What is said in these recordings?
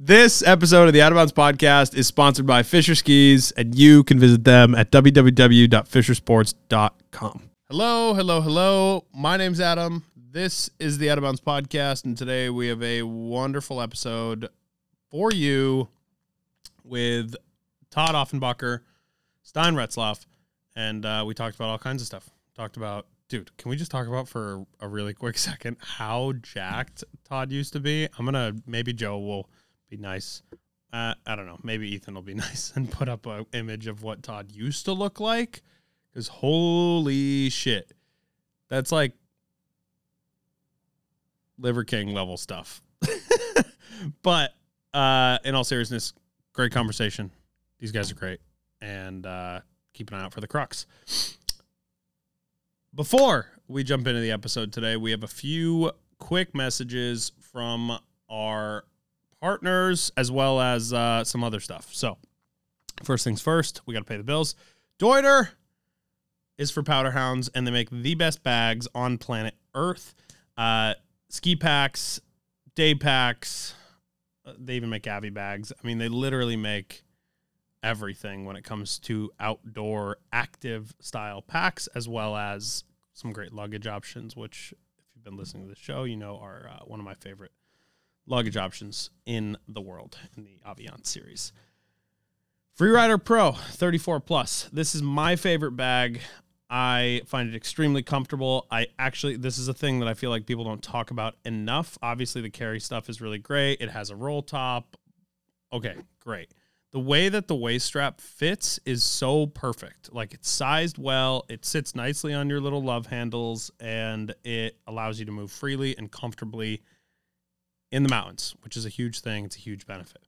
This episode of the Out of Bounds podcast is sponsored by Fischer Skis, and you can visit them at www.fischersports.com. Hello, hello, hello. My name's Adam. This is the Out of Bounds podcast, and today we have a wonderful episode for you with Todd Offenbacher, Stein Retzloff, and uh, we talked about all kinds of stuff. Talked about, dude, can we just talk about for a really quick second how jacked Todd used to be? I'm gonna maybe Joe will be nice. Uh, I don't know. Maybe Ethan will be nice and put up an image of what Todd used to look like. Because holy shit, that's like Liver King level stuff. but uh, in all seriousness, great conversation. These guys are great, and uh, keep an eye out for the crux. Before we jump into the episode today, we have a few quick messages from our partners as well as uh, some other stuff. So, first things first, we got to pay the bills. Deuter is for powder hounds, and they make the best bags on planet Earth. Uh, ski packs, day packs. uh, They even make Avi bags. I mean, they literally make everything when it comes to outdoor active style packs, as well as some great luggage options, which, if you've been listening to the show, you know are uh, one of my favorite luggage options in the world in the Aviant series. Freerider Pro 34 plus. This is my favorite bag. I find it extremely comfortable. I actually, this is a thing that I feel like people don't talk about enough. Obviously, the carry stuff is really great. It has a roll top. Okay, great. The way that the waist strap fits is so perfect. Like it's sized well, it sits nicely on your little love handles, and it allows you to move freely and comfortably in the mountains, which is a huge thing. It's a huge benefit.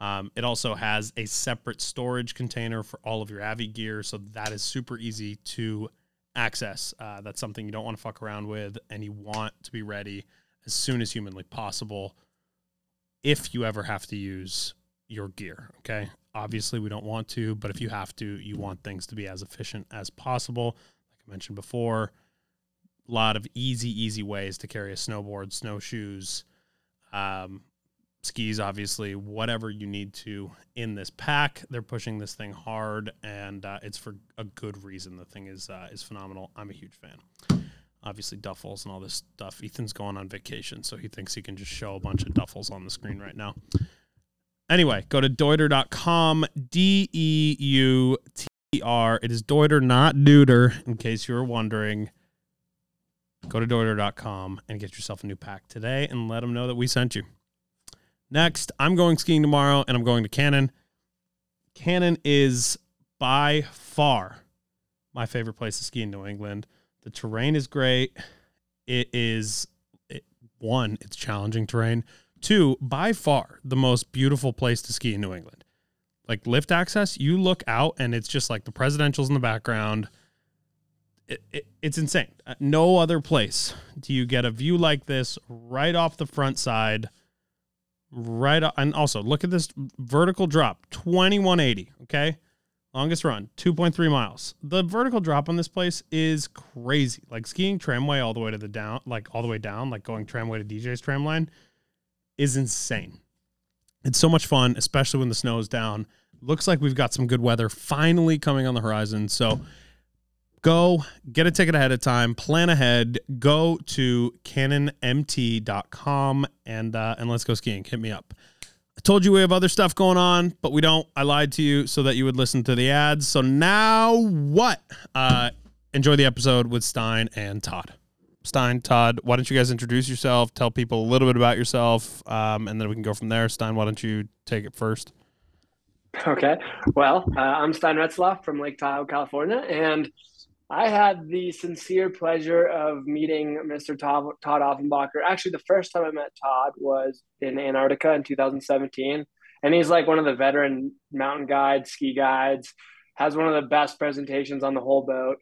Um, it also has a separate storage container for all of your Avi gear, so that is super easy to access. Uh, that's something you don't want to fuck around with, and you want to be ready as soon as humanly possible if you ever have to use your gear. Okay. Obviously, we don't want to, but if you have to, you want things to be as efficient as possible. Like I mentioned before, a lot of easy, easy ways to carry a snowboard, snowshoes, um, skis, obviously, whatever you need to in this pack. They're pushing this thing hard, and uh, it's for a good reason. The thing is uh, is phenomenal. I'm a huge fan. Obviously, duffels and all this stuff. Ethan's going on vacation, so he thinks he can just show a bunch of duffels on the screen right now. Anyway, go to deuter.com, D E U T E R. It is Deuter, not Deuter, in case you were wondering. Go to deuter.com and get yourself a new pack today and let them know that we sent you. Next, I'm going skiing tomorrow and I'm going to Cannon. Cannon is by far my favorite place to ski in New England. The terrain is great. It is it, one, it's challenging terrain. Two, by far the most beautiful place to ski in New England. Like lift access, you look out and it's just like the presidentials in the background. It, it, it's insane. Uh, No other place do you get a view like this right off the front side right and also look at this vertical drop 2180 okay? Longest run 2.3 miles. The vertical drop on this place is crazy. Like skiing tramway all the way to the down like all the way down like going tramway to dj's tramline is insane. It's so much fun especially when the snow is down. Looks like we've got some good weather finally coming on the horizon. So go get a ticket ahead of time plan ahead go to cannonmt.com and uh, and let's go skiing. Hit me up. I told you we have other stuff going on but we don't. I lied to you so that you would listen to the ads. So now what? Uh enjoy the episode with stein and todd. Stein todd why don't you guys introduce yourself tell people a little bit about yourself um, and then we can go from there. Stein why don't you take it first? Okay. Well, uh, I'm Stein Retzloff from Lake Tahoe, California, and I had the sincere pleasure of meeting Mr. Todd, Todd Offenbacher. Actually, the first time I met Todd was in Antarctica in 2017, and he's like one of the veteran mountain guides, ski guides, has one of the best presentations on the whole boat,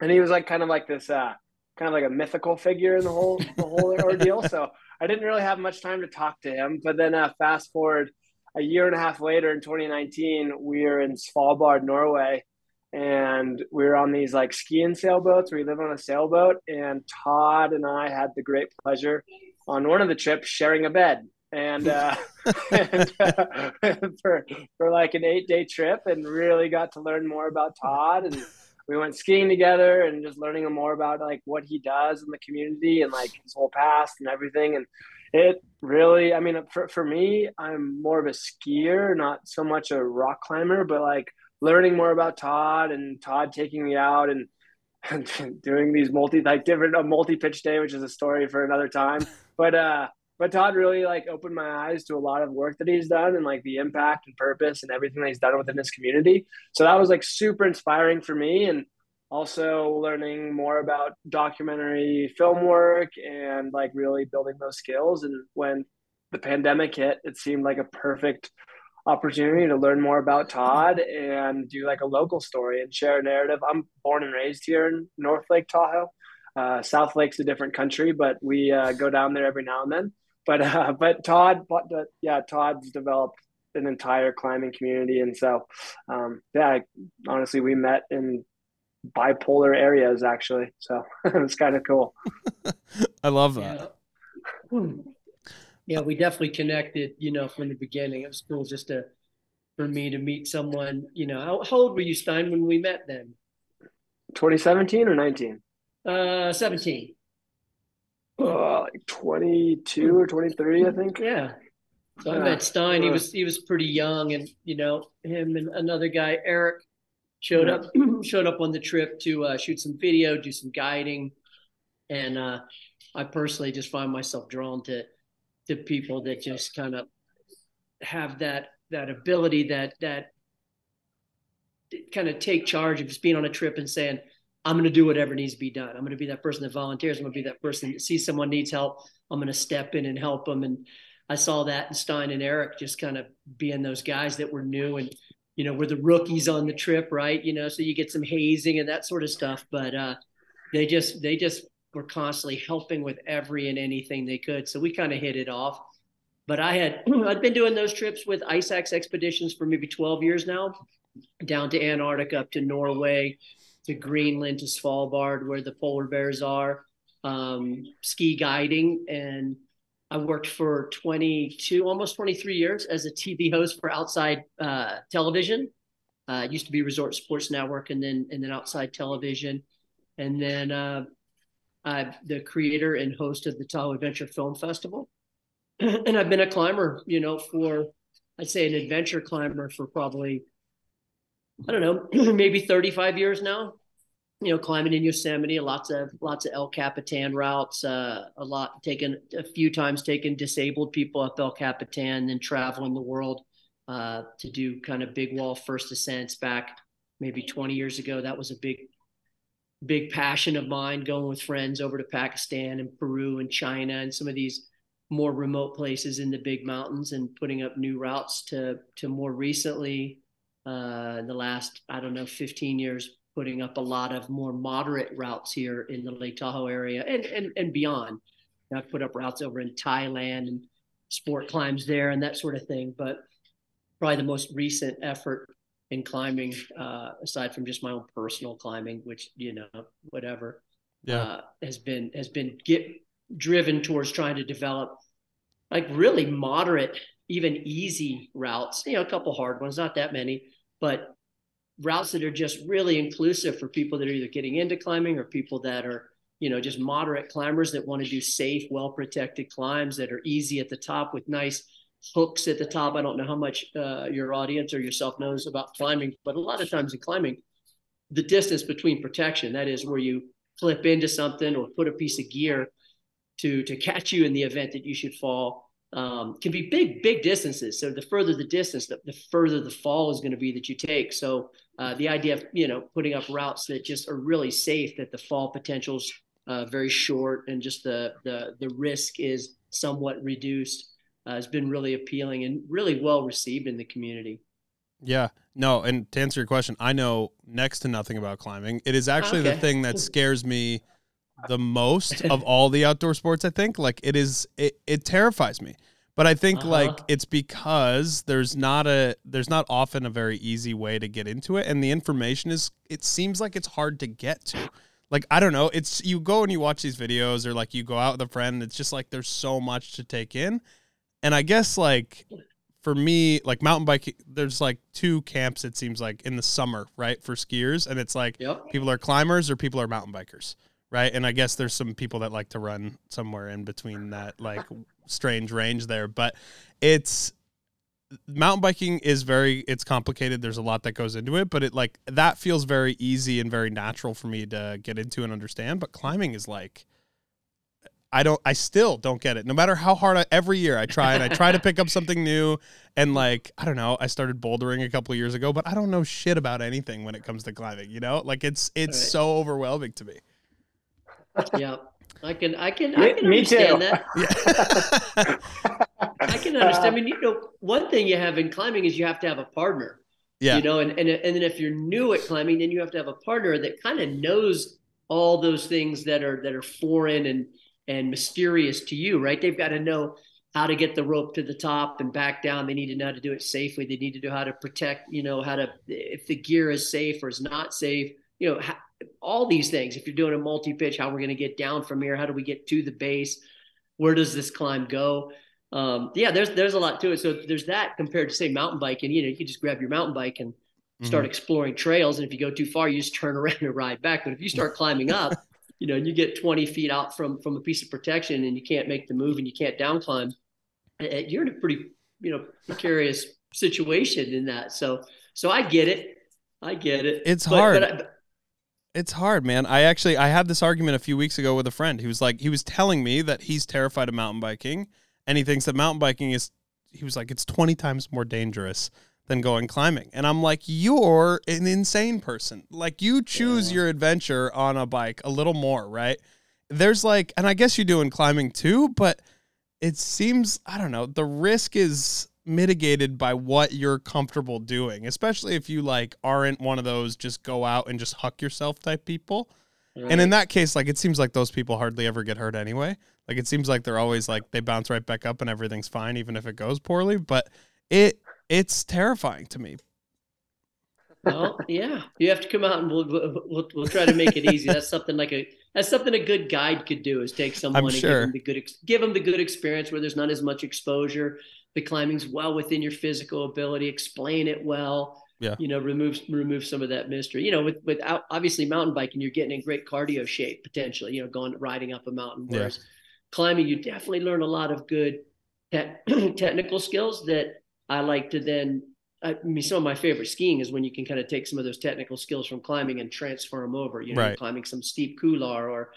and he was like kind of like this, uh, kind of like a mythical figure in the whole the whole ordeal. So I didn't really have much time to talk to him, but then uh, fast forward a year and a half later in 2019, we are in Svalbard, Norway, and we were on these like skiing sailboats. We live on a sailboat, and Todd and I had the great pleasure on one of the trips sharing a bed. and, uh, and uh, for for like an eight day trip, and really got to learn more about Todd. And we went skiing together, and just learning more about like what he does in the community and like his whole past and everything. And it really, I mean, for for me, I'm more of a skier, not so much a rock climber, but like learning more about Todd and Todd taking me out and doing these multi like different a multi pitch day, which is a story for another time. But uh, but Todd really like opened my eyes to a lot of work that he's done and like the impact and purpose and everything that he's done within his community. So that was like super inspiring for me and also learning more about documentary film work and like really building those skills. And when the pandemic hit, it seemed like a perfect opportunity to learn more about Todd and do like a local story and share a narrative. I'm born and raised here in North Lake Tahoe. Uh, South Lake's a different country, but we uh, go down there every now and then. But uh, but Todd, but, uh, yeah, Todd's developed an entire climbing community, and so um, yeah, honestly, we met in bipolar areas actually, so it's kind of cool. I love that. Yeah. Yeah, we definitely connected, you know, from the beginning. It was cool just to for me to meet someone, you know. How, how old were you, Stein, when we met then? 2017 or 19? Uh 17. Uh, like 22 or 23, I think. Yeah. So. I met Stein. He was he was pretty young, and you know him and another guy, Eric, showed up showed up on the trip to uh, shoot some video, do some guiding, and uh, I personally just find myself drawn to to people that just kind of have that that ability that that kind of take charge of just being on a trip and saying i'm going to do whatever needs to be done. I'm going to be that person that volunteers. I'm going to be that person that sees someone needs help. I'm going to step in and help them and i saw that in stein and eric just kind of being those guys that were new and you know we're the rookies on the trip right? You know so you get some hazing and that sort of stuff. But uh they just they just were constantly helping with every and anything they could. So we kind of hit it off. But I had I'd been doing those trips with ice axe expeditions for maybe 12 years now, down to Antarctica, up to Norway, to Greenland, to Svalbard, where the polar bears are, um, ski guiding. And I worked for 22, almost 23 years as a TV host for outside uh, television. Uh, it used to be Resort Sports Network, and then and then outside television, and then uh, I'm the creator and host of the Tahoe Adventure Film Festival. and I've been a climber, you know, for, I'd say an adventure climber for probably, I don't know, maybe 35 years now. You know, climbing in Yosemite, lots of lots of El Capitan routes, uh, a lot taken a few times taken disabled people up El Capitan, then traveling the world uh, to do kind of big wall first ascents back maybe 20 years ago. That was a big big passion of mine going with friends over to Pakistan and Peru and China and some of these more remote places in the big mountains and putting up new routes to to more recently uh, in the last I don't know 15 years putting up a lot of more moderate routes here in the Lake Tahoe area and and, and beyond. I've put up routes over in Thailand and sport climbs there and that sort of thing. But probably the most recent effort in climbing, uh, aside from just my own personal climbing, which you know, whatever, yeah, uh, has been has been get driven towards trying to develop like really moderate, even easy routes. You know, a couple hard ones, not that many, but routes that are just really inclusive for people that are either getting into climbing or people that are you know just moderate climbers that want to do safe well protected climbs that are easy at the top with nice hooks at the top. I don't know how much uh, your audience or yourself knows about climbing, but a lot of times in climbing, the distance between protection, that is where you flip into something or put a piece of gear to to catch you in the event that you should fall, um, can be big, big distances. So the further the distance, the, the further the fall is going to be that you take. So uh, the idea of you know putting up routes that just are really safe, that the fall potential's uh, very short, and just the the the risk is somewhat reduced uh, has been really appealing and really well received in the community. Yeah, no, and to answer your question, I know next to nothing about climbing. It is actually okay. the thing that scares me the most of all the outdoor sports. I think like it is, it, it terrifies me. But I think uh-huh. like it's because there's not a there's not often a very easy way to get into it, and the information is it seems like it's hard to get to. Like I don't know, it's you go and you watch these videos, or like you go out with a friend. It's just like there's so much to take in, And I guess like for me, like mountain biking, there's like two camps. It seems like in the summer, right, for skiers, and it's like Yep. people are climbers or people are mountain bikers, right? And I guess there's some people that like to run somewhere in between that like strange range there, but it's mountain biking is very it's complicated. There's a lot that goes into it, but it like that feels very easy and very natural for me to get into and understand, but climbing is like I don't I still don't get it. No matter how hard I every year I try and I try to pick up something new and like I don't know, I started bouldering a couple of years ago, but I don't know shit about anything when it comes to climbing, you know? Like it's it's Right. so overwhelming to me. Yeah. I can I can Me- I can me understand too. that. Yeah. I can understand. I mean, you know, one thing you have in climbing is you have to have a partner. yeah. You know, and, and and then if you're new at climbing, then you have to have a partner that kind of knows all those things that are that are foreign and and mysterious to you, right? They've got to know how to get the rope to the top and back down. They need to know how to do it safely. They need to know how to protect, you know, how to if the gear is safe or is not safe. You know, how, all these things. If you're doing a multi pitch, how we're going to get down from here? How do we get to the base? Where does this climb go? Um, yeah, there's there's a lot to it. So there's that compared to say mountain biking. You know, you can just grab your mountain bike and start exploring trails, and if you go too far, you just turn around and ride back. But if you start climbing up, you know, and you get 20 feet out from from a piece of protection, and you can't make the move, and you can't down climb, eh, eh, you're in a pretty you know precarious situation in that. So so I get it, I get it. It's But- hard. but I- It's hard, man. I actually I had this argument a few weeks ago with a friend. He was like he was telling me that he's terrified of mountain biking and he thinks that mountain biking is he was like it's 20 times more dangerous than going climbing. And I'm like you're an insane person. Like you choose Yeah. your adventure on a bike a little more, right? There's like and I guess you do in climbing too, but it seems I don't know, the risk is mitigated by what you're comfortable doing, especially if you like aren't one of those just go out and just huck yourself type people. And in that case, like it seems like those people hardly ever get hurt anyway. Like it seems like they're always like they bounce right back up and everything's fine, even if it goes poorly. But it it's terrifying to me. well, yeah, you have to come out and we'll, we'll we'll try to make it easy. That's something like a that's something a good guide could do is take someone and sure. give them the good give them the good experience where there's not as much exposure. The climbing's well within your physical ability. Explain it well. Yeah. You know, remove remove some of that mystery. You know, with without obviously mountain biking, you're getting in great cardio shape potentially. You know, going riding up a mountain. Yeah. Climbing, you definitely learn a lot of good te- technical skills that I like to then I mean, some of my favorite skiing is when you can kind of take some of those technical skills from climbing and transfer them over. You know, Right. climbing some steep couloir or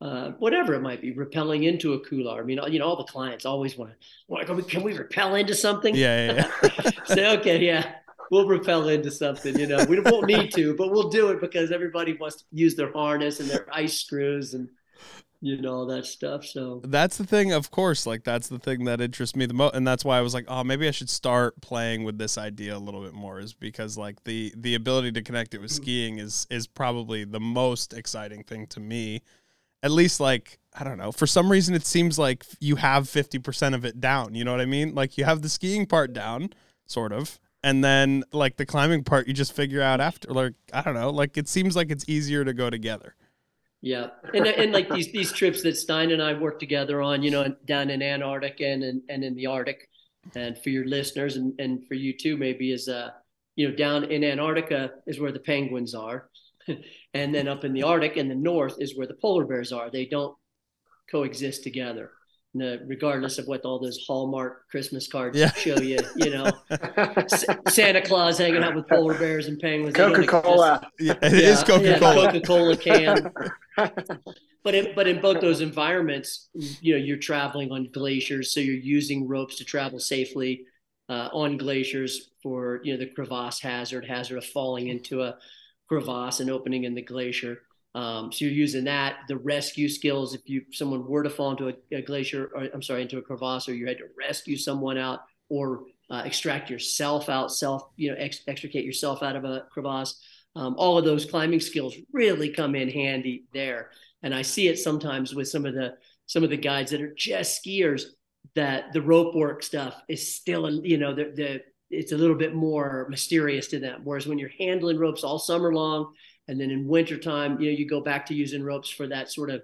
uh, whatever it might be, rappelling into a couloir. I mean, you know, all the clients always want to, well, can we, can we rappel into something? Yeah, yeah, yeah. Say, okay, yeah, we'll rappel into something. You know, we won't need to, but we'll do it because everybody wants to use their harness and their ice screws and you know all that stuff. So that's the thing, of course. Like that's the thing that interests me the most, and that's why I was like, oh, maybe I should start playing with this idea a little bit more, is because like the the ability to connect it with mm. skiing is is probably the most exciting thing to me. At least like I don't know. For some reason, it seems like you have fifty percent of it down. You know what I mean? Like you have the skiing part down, sort of. And then like the climbing part, you just figure out after. Like I don't know. Like it seems like it's easier to go together. Yeah, and and like these these trips that Stein and I worked together on, you know, down in Antarctica and and, and in the Arctic, and for your listeners and and for you too, maybe is uh, you know, down in Antarctica is where the penguins are, and then up in the Arctic in the north is where the polar bears are. They don't coexist together. No, regardless of what all those Hallmark Christmas cards Yeah. show you, you know, S- Santa Claus hanging out with polar bears and penguins. they Coca Cola. Yeah, it is Coca Cola. Coca Cola can. But in, but in both those environments, you know, you're traveling on glaciers, so you're using ropes to travel safely uh, on glaciers for you know the crevasse hazard, hazard of falling into a crevasse and opening in the glacier. Um, so you're using that, the rescue skills. If you someone were to fall into a, a glacier, or I'm sorry, into a crevasse, or you had to rescue someone out, or uh, extract yourself out, self, you know, ex- extricate yourself out of a crevasse. Um, all of those climbing skills really come in handy there. And I see it sometimes with some of the some of the guides that are just skiers that the rope work stuff is still, you know, the, the it's a little bit more mysterious to them. Whereas when you're handling ropes all summer long, and then in wintertime, you know, you go back to using ropes for that sort of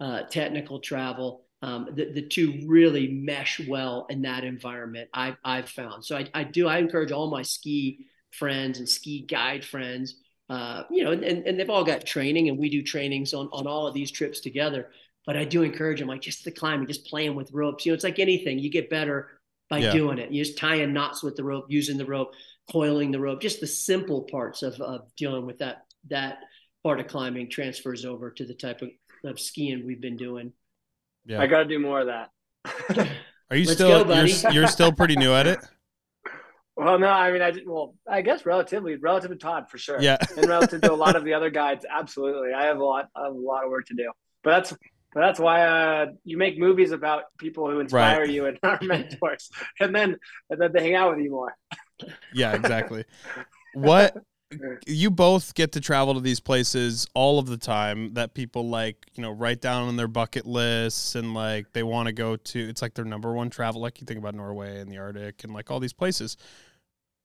uh, technical travel. um, the, the two really mesh well in that environment I, I've found. So I, I do, I encourage all my ski friends and ski guide friends, uh, you know, and, and they've all got training and we do trainings on, on all of these trips together. But I do encourage them, like just the climbing, just playing with ropes. You know, it's like anything, you get better by yeah. doing it. You just tying knots with the rope, using the rope, coiling the rope, just the simple parts of, of dealing with that, that part of climbing transfers over to the type of, of skiing we've been doing. Yeah. I got to do more of that. Are you Let's still go, you're, you're still pretty new at it? Well, no, I mean, I well, I guess relatively, relative to Todd for sure. Yeah, and relative to a lot of the other guides, absolutely. I have a lot, I have a lot of work to do. But that's, but that's why uh, you make movies about people who inspire right. you and are mentors, and then and then they hang out with you more. Yeah, exactly. what you both get to travel to these places all of the time that people like you know write down on their bucket lists and like they want to go to it's like their number one travel like you think about norway and the arctic and like all these places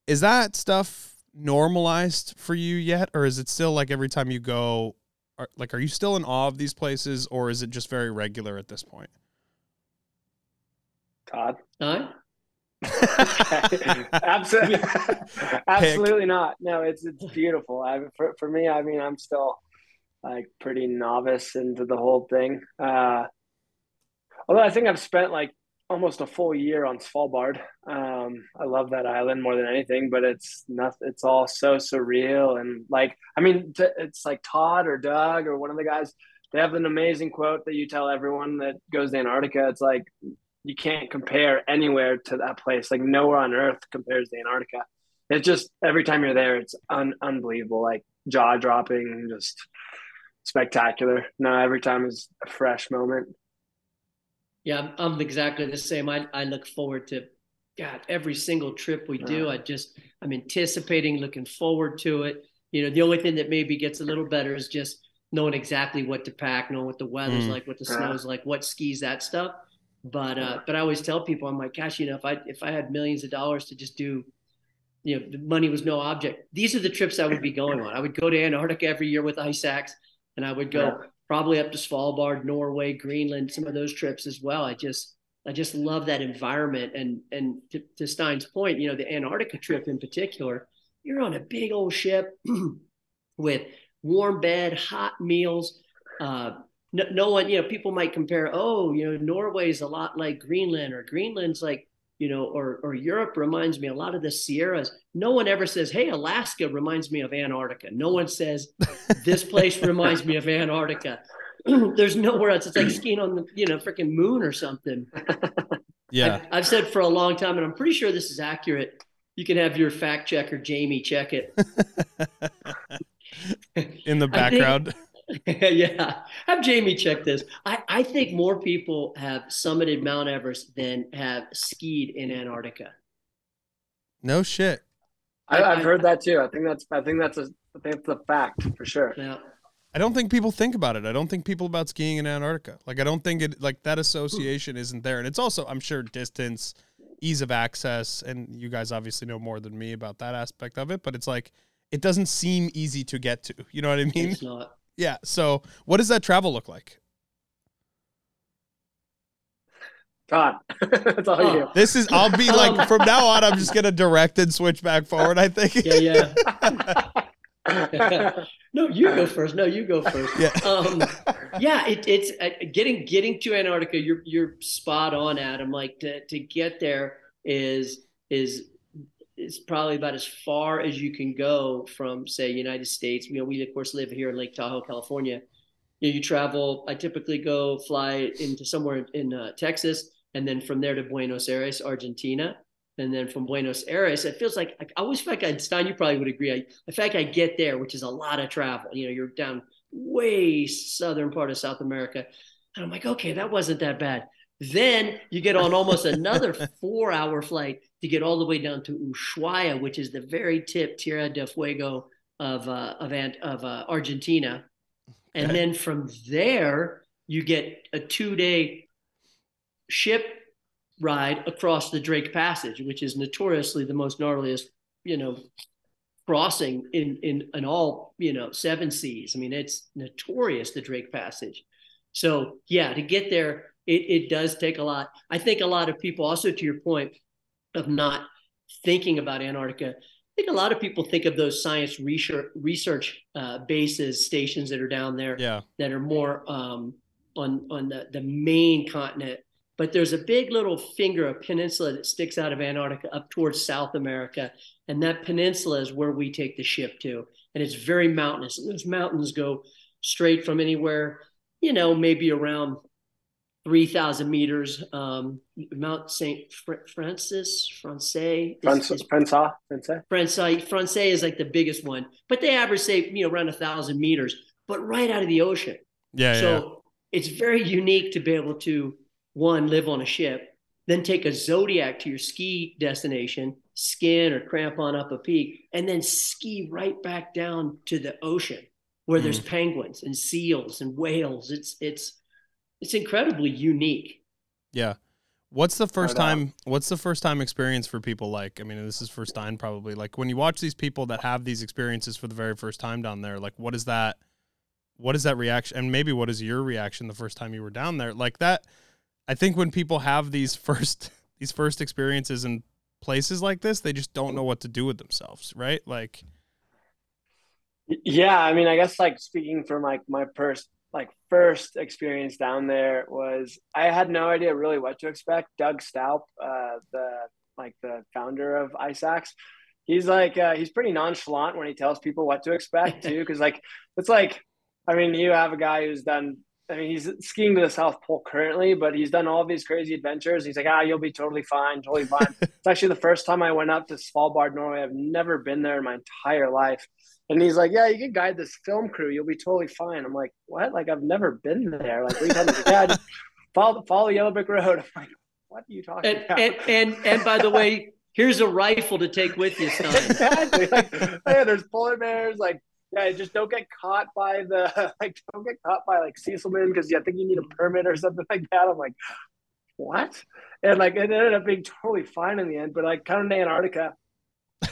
is that stuff normalized for you yet or is it still like every time you go are, like are you still in awe of these places or is it just very regular at this point todd huh? absolutely, absolutely not. No, it's it's beautiful. I, for for me, I mean, I'm still like pretty novice into the whole thing. Uh, although I think I've spent like almost a full year on Svalbard. Um, I love that island more than anything, but it's not. It's all so surreal and like I mean, t- it's like Todd or Doug or one of the guys. They have an amazing quote that you tell everyone that goes to Antarctica. It's like you can't compare anywhere to that place. Like nowhere on earth compares to Antarctica. It's just every time you're there, it's un- unbelievable, like jaw dropping, just spectacular. No, every time is a fresh moment. Yeah, I'm exactly the same. I, I look forward to God every single trip we do. I just I'm anticipating, looking forward to it. You know, the only thing that maybe gets a little better is just knowing exactly what to pack, knowing what the weather's mm. like, what the snow's like, what skis, that stuff. But uh, but I always tell people, I'm like, gosh, you know, if I if I had millions of dollars to just do, you know, the money was no object. These are the trips I would be going on. I would go to Antarctica every year with Ice Axe, and I would go. Probably up to Svalbard, Norway, Greenland, some of those trips as well. I just I just love that environment. And and to, to Stein's point, you know, the Antarctica trip in particular, you're on a big old ship with warm bed, hot meals. Uh, no, no one, you know, people might compare, oh, you know, Norway's a lot like Greenland or Greenland's like, you know, or, or Europe reminds me a lot of the Sierras. No one ever says, hey, Alaska reminds me of Antarctica. No one says, this place reminds me of Antarctica. There's nowhere else. It's like skiing on the, you know, freaking moon or something. Yeah. I've, I've said for a long time, and I'm pretty sure this is accurate. You can have your fact checker, Jamie, check it. In the background. yeah. Have Jamie check this. I, I think more people have summited Mount Everest than have skied in Antarctica. No shit. I, have heard that too. I think that's I think that's a I think that's a fact for sure. Yeah. I don't think people think about it. I don't think people about skiing in Antarctica. Like I don't think it like that association isn't there. And it's also I'm sure distance, ease of access, and you guys obviously know more than me about that aspect of it, but it's like it doesn't seem easy to get to. You know what I mean? It's not. Yeah. So, what does that travel look like? God, that's all oh. you. This is. I'll be like from now on. I'm just gonna direct and switch back forward. I think. Yeah, yeah. no, you go first. No, you go first. Yeah. Um, yeah. It, it's uh, getting getting to Antarctica. You're you're spot on, Adam. Like to to get there is is is probably about as far as you can go from, say, United States. You know, we of course live here in Lake Tahoe, California. You, know, you travel. I typically go fly into somewhere in uh, Texas, and then from there to Buenos Aires, Argentina, and then from Buenos Aires, it feels like I always feel like Stein. You probably would agree. I, in fact, I get there, which is a lot of travel. You know, you're down way southern part of South America, and I'm like, okay, that wasn't that bad. Then you get on almost another four hour flight to get all the way down to Ushuaia, which is the very tip Tierra del Fuego of, uh, of, of uh, Argentina. And okay. then from there, you get a two day ship ride across the Drake Passage, which is notoriously the most gnarliest, you know, crossing in, in, in all, you know, seven seas. I mean, it's notorious, the Drake Passage. So yeah, to get there, it, it does take a lot. I think a lot of people, also to your point of not thinking about Antarctica, I think a lot of people think of those science research research uh, bases, stations that are down there, yeah. that are more um, on on the the main continent. But there's a big little finger, a peninsula that sticks out of Antarctica up towards South America, and that peninsula is where we take the ship to, and it's very mountainous. And those mountains go straight from anywhere, you know, maybe around 3,000 meters. Um, Mount St. Fr- Francis, Francais. Francis, Francais, Francais. Francais is like the biggest one, but they average, say, you know, around a thousand meters, but right out of the ocean. Yeah. So yeah. it's very unique to be able to, one, live on a ship, then take a Zodiac to your ski destination, skin or crampon up a peak, and then ski right back down to the ocean where mm. there's penguins and seals and whales. It's, it's, it's incredibly unique. Yeah. What's the first time what's the first time experience for people like? I mean, this is first time probably. Like when you watch these people that have these experiences for the very first time down there, like what is that what is that reaction and maybe what is your reaction the first time you were down there? Like that I think when people have these first these first experiences in places like this, they just don't know what to do with themselves, right? Like yeah, I mean, I guess like speaking from like my first like first experience down there was I had no idea really what to expect. Doug Stoup, uh, the like the founder of IceAxe, he's like uh, he's pretty nonchalant when he tells people what to expect too, because like it's like I mean you have a guy who's done. I mean, he's skiing to the South Pole currently, but he's done all these crazy adventures. He's like, ah, you'll be totally fine, totally fine. it's actually the first time I went up to Svalbard, Norway. I've never been there in my entire life. And he's like, yeah, you can guide this film crew. You'll be totally fine. I'm like, what? Like, I've never been there. Like, you talking yeah, follow, follow Yellow Brick Road. I'm like, what are you talking and, about? And, and, and by the way, here's a rifle to take with you, son. exactly. Like, oh, yeah, there's polar bears. Like, yeah, just don't get caught by the, like, don't get caught by, like, Sysselmann because I think you need a permit or something like that. I'm like, what? And, like, it ended up being totally fine in the end. But, like, coming to Antarctica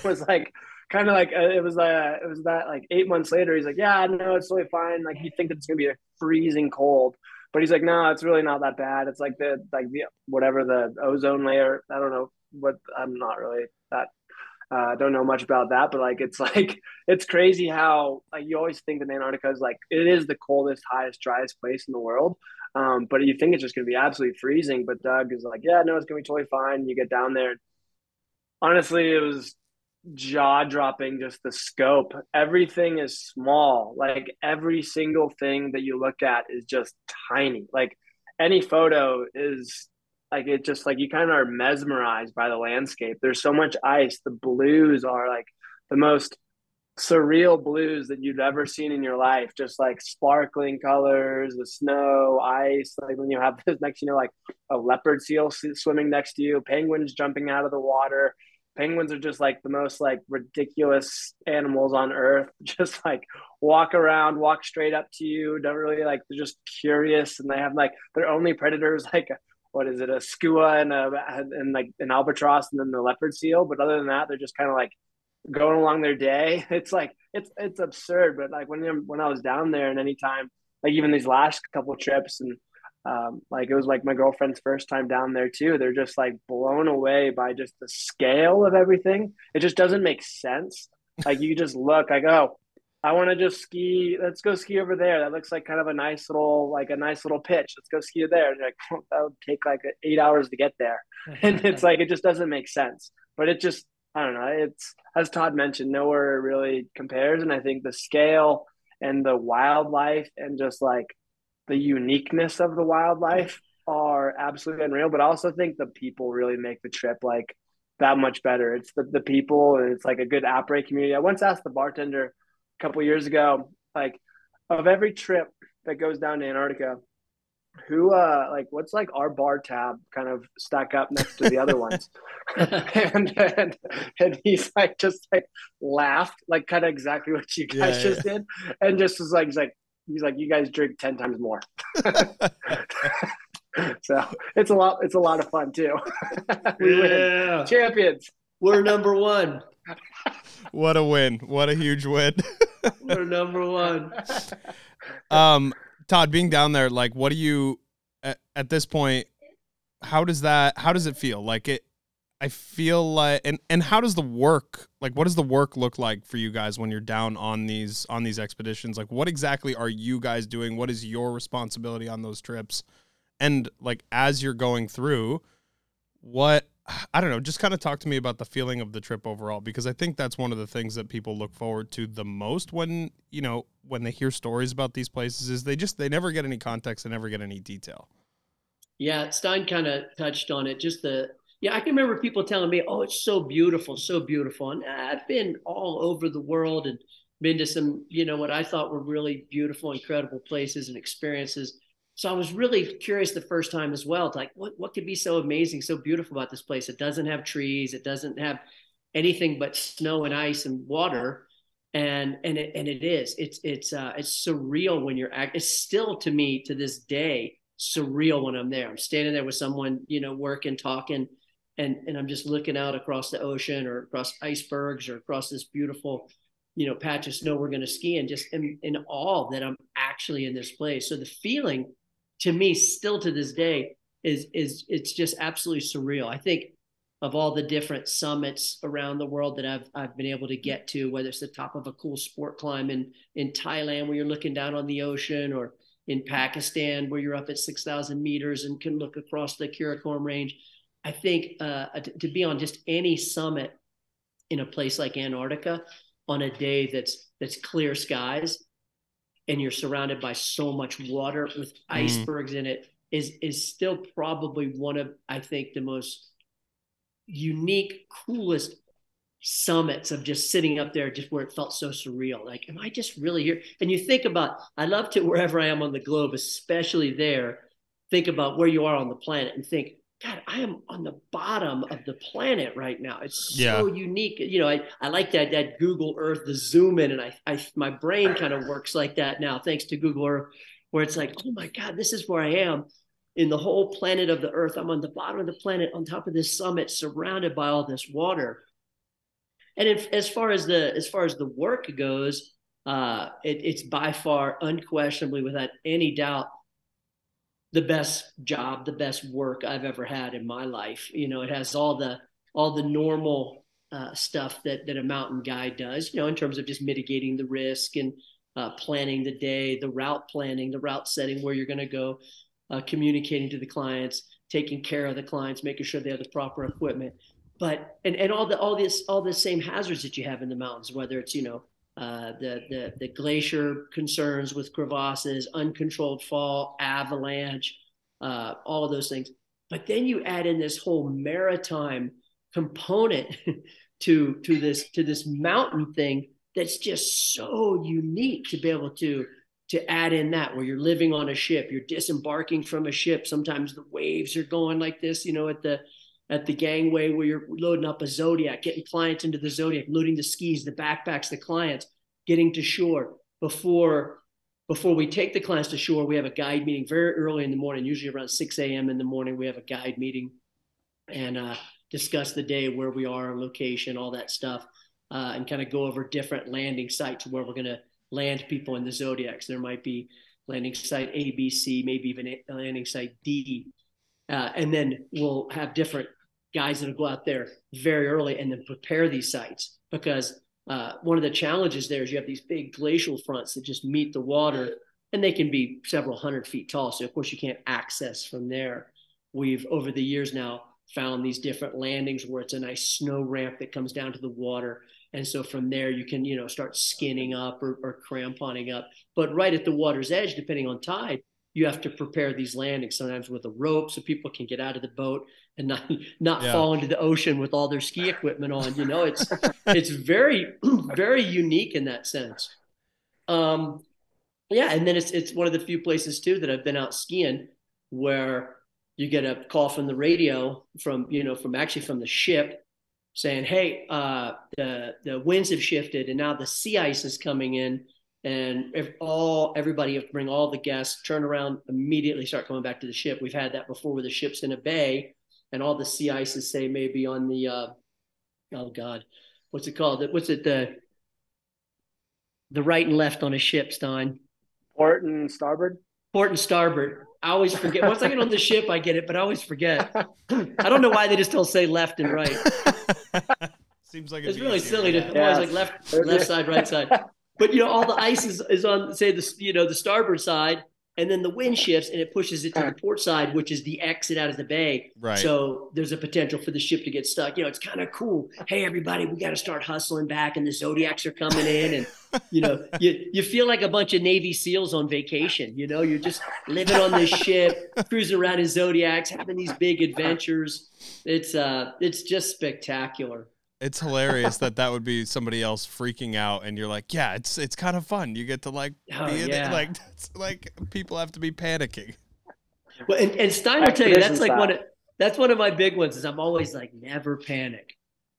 was, like, kind of like uh, it was uh, it was that like eight months later he's like yeah no it's totally fine. Like you think that it's gonna be a freezing cold but he's like no it's really not that bad. It's like the like the whatever the ozone layer I don't know what I'm not really that uh, don't know much about that but like it's like it's crazy how like you always think that Antarctica is like it is the coldest highest driest place in the world um, but you think it's just gonna be absolutely freezing but Doug is like yeah no it's gonna be totally fine. You get down there. Honestly it was jaw dropping just the scope. Everything is small. Like every single thing that you look at is just tiny. Like any photo is like it just like you kind of are mesmerized by the landscape. There's so much ice. The blues are like the most surreal blues that you've ever seen in your life. Just like sparkling colors the snow ice. Like when you have this next you know like a leopard seal swimming next to you penguins jumping out of the water penguins are just like the most like ridiculous animals on earth. Just like walk around walk straight up to you don't really like they're just curious and they have like their only predators like what is it a skua and a and like an albatross and then the leopard seal but other than that they're just kind of like going along their day. It's like it's it's absurd but like when when i was down there and anytime like even these last couple trips and um, like it was like my girlfriend's first time down there too. They're just like blown away by just the scale of everything. It just doesn't make sense. Like you just look like, oh, I want to just ski. Let's go ski over there. That looks like kind of a nice little, like a nice little pitch. Let's go ski there. And like that would take like eight hours to get there, and it's like it just doesn't make sense. But it just, I don't know. It's as Todd mentioned, nowhere really compares. And I think the scale and the wildlife and just like the uniqueness of the wildlife are absolutely unreal. But I also think the people really make the trip like that much better. It's the, the people and it's like a good après community. I once asked the bartender a couple years ago, like of every trip that goes down to Antarctica, who uh like what's like our bar tab kind of stack up next to the other ones and, and and he's like just like laughed like kind of exactly what you guys yeah, just yeah. did and just was like he's like he's like, you guys drink 10 times more. so it's a lot, it's a lot of fun too. we yeah. win. Champions. We're number one. What a win. What a huge win. We're number one. Um, Todd, being down there, like, what do you, at, at this point, how does that how does it feel? Like it I feel like and and how does the work like what does the work look like for you guys when you're down on these on these expeditions? Like what exactly are you guys doing? What is your responsibility on those trips? And like as you're going through, what I don't know, just kind of talk to me about the feeling of the trip overall because I think that's one of the things that people look forward to the most when, you know, when they hear stories about these places is they just they never get any context, and never get any detail. Yeah, Stein kind of touched on it. Just the yeah, I can remember people telling me, "Oh, it's so beautiful, so beautiful." And I've been all over the world and been to some, you know, what I thought were really beautiful, incredible places and experiences. So I was really curious the first time as well. like, what what could be so amazing, so beautiful about this place? It doesn't have trees, it doesn't have anything but snow and ice and water, and and it and it is. It's it's uh, it's surreal when you're. Act- it's still to me to this day surreal when I'm there. I'm standing there with someone, you know, working, talking and and I'm just looking out across the ocean or across icebergs or across this beautiful, you know, patch of snow we're going to ski and just in, in awe that I'm actually in this place. So the feeling to me still to this day is is it's just absolutely surreal. I think of all the different summits around the world that I've I've been able to get to, whether it's the top of a cool sport climb in in Thailand where you're looking down on the ocean, or in Pakistan where you're up at six thousand meters and can look across the Karakoram Range. I think uh, to be on just any summit in a place like Antarctica on a day that's that's clear skies and you're surrounded by so much water with mm. icebergs mm. in it is is still probably one of I think the most unique, coolest summits of just sitting up there just where it felt so surreal. Like, am I just really here? And you think about I love to wherever I am on the globe, especially there, think about where you are on the planet and think, God, I am on the bottom of the planet right now. It's so yeah. unique. You know, I, I like that that Google Earth, the zoom in, and I, I my brain kind of works like that now, thanks to Google Earth, where it's like, oh my God, this is where I am in the whole planet of the Earth. I'm on the bottom of the planet, on top of this summit, surrounded by all this water. And if, as far as the as far as the work goes, uh, it, it's by far, unquestionably, without any doubt, the best job, the best work I've ever had in my life. You know, it has all the all the normal uh, stuff that that a mountain guide does. You know, in terms of just mitigating the risk and uh, planning the day, the route planning, the route setting, where you're going to go, uh, communicating to the clients, taking care of the clients, making sure they have the proper equipment. But and and all the all this all the same hazards that you have in the mountains, whether it's you know uh, the, the, the glacier concerns with crevasses, uncontrolled fall, avalanche, uh, all of those things. But then you add in this whole maritime component to to this to this mountain thing that's just so unique to be able to to add in that where you're living on a ship you're disembarking from a ship sometimes the waves are going like this you know at the at the gangway where you're loading up a Zodiac, getting clients into the Zodiac, loading the skis, the backpacks, the clients, getting to shore before before we take the clients to shore. We have a guide meeting very early in the morning, usually around 6 a.m. in the morning. We have a guide meeting and uh, discuss the day, where we are, location, all that stuff, uh, and kind of go over different landing sites where we're going to land people in the Zodiacs. There might be landing site A, B, C, maybe even landing site D. Uh, and then we'll have different guys that'll go out there very early and then prepare these sites because uh, one of the challenges there is you have these big glacial fronts that just meet the water and they can be several hundred feet tall. So of course you can't access from there. We've over the years now found these different landings where it's a nice snow ramp that comes down to the water. And so from there you can, you know, start skinning up or, or cramponing up. But right at the water's edge, depending on tide, you have to prepare these landings sometimes with a rope so people can get out of the boat and not not yeah. fall into the ocean with all their ski equipment on you know? It's it's very very unique in that sense. Um yeah and then it's it's one of the few places too that I've been out skiing where you get a call from the radio from you know from actually from the ship saying hey uh the the winds have shifted and now the sea ice is coming in and if all everybody have to bring all the guests turn around immediately start coming back to the ship we've had that before where the ship's in a bay and all the sea ices say maybe on the uh, oh god what's it called what's it the the right and left on a ship stein port and starboard port and starboard. I always forget. Once I get on the ship, I get it, but I always forget. I don't know why they just don't say left and right. Seems like it's really easier, silly to yeah. always like left, left side, right side. But you know, all the ice is, is on say the you know the starboard side, and then the wind shifts and it pushes it to the port side, which is the exit out of the bay. Right. So there's a potential for the ship to get stuck. You know, it's kind of cool. Hey, everybody, we got to start hustling back, and the Zodiacs are coming in, and you know, you you feel like a bunch of Navy SEALs on vacation. You know, you're just living on this ship, cruising around in Zodiacs, having these big adventures. It's uh, it's just spectacular it's hilarious that that would be somebody else freaking out and you're like yeah it's it's kind of fun. You get to like oh, be in yeah. it like like people have to be panicking. Well and, and stein will tell you that's like one of that's one of my big ones is i'm always like never panic.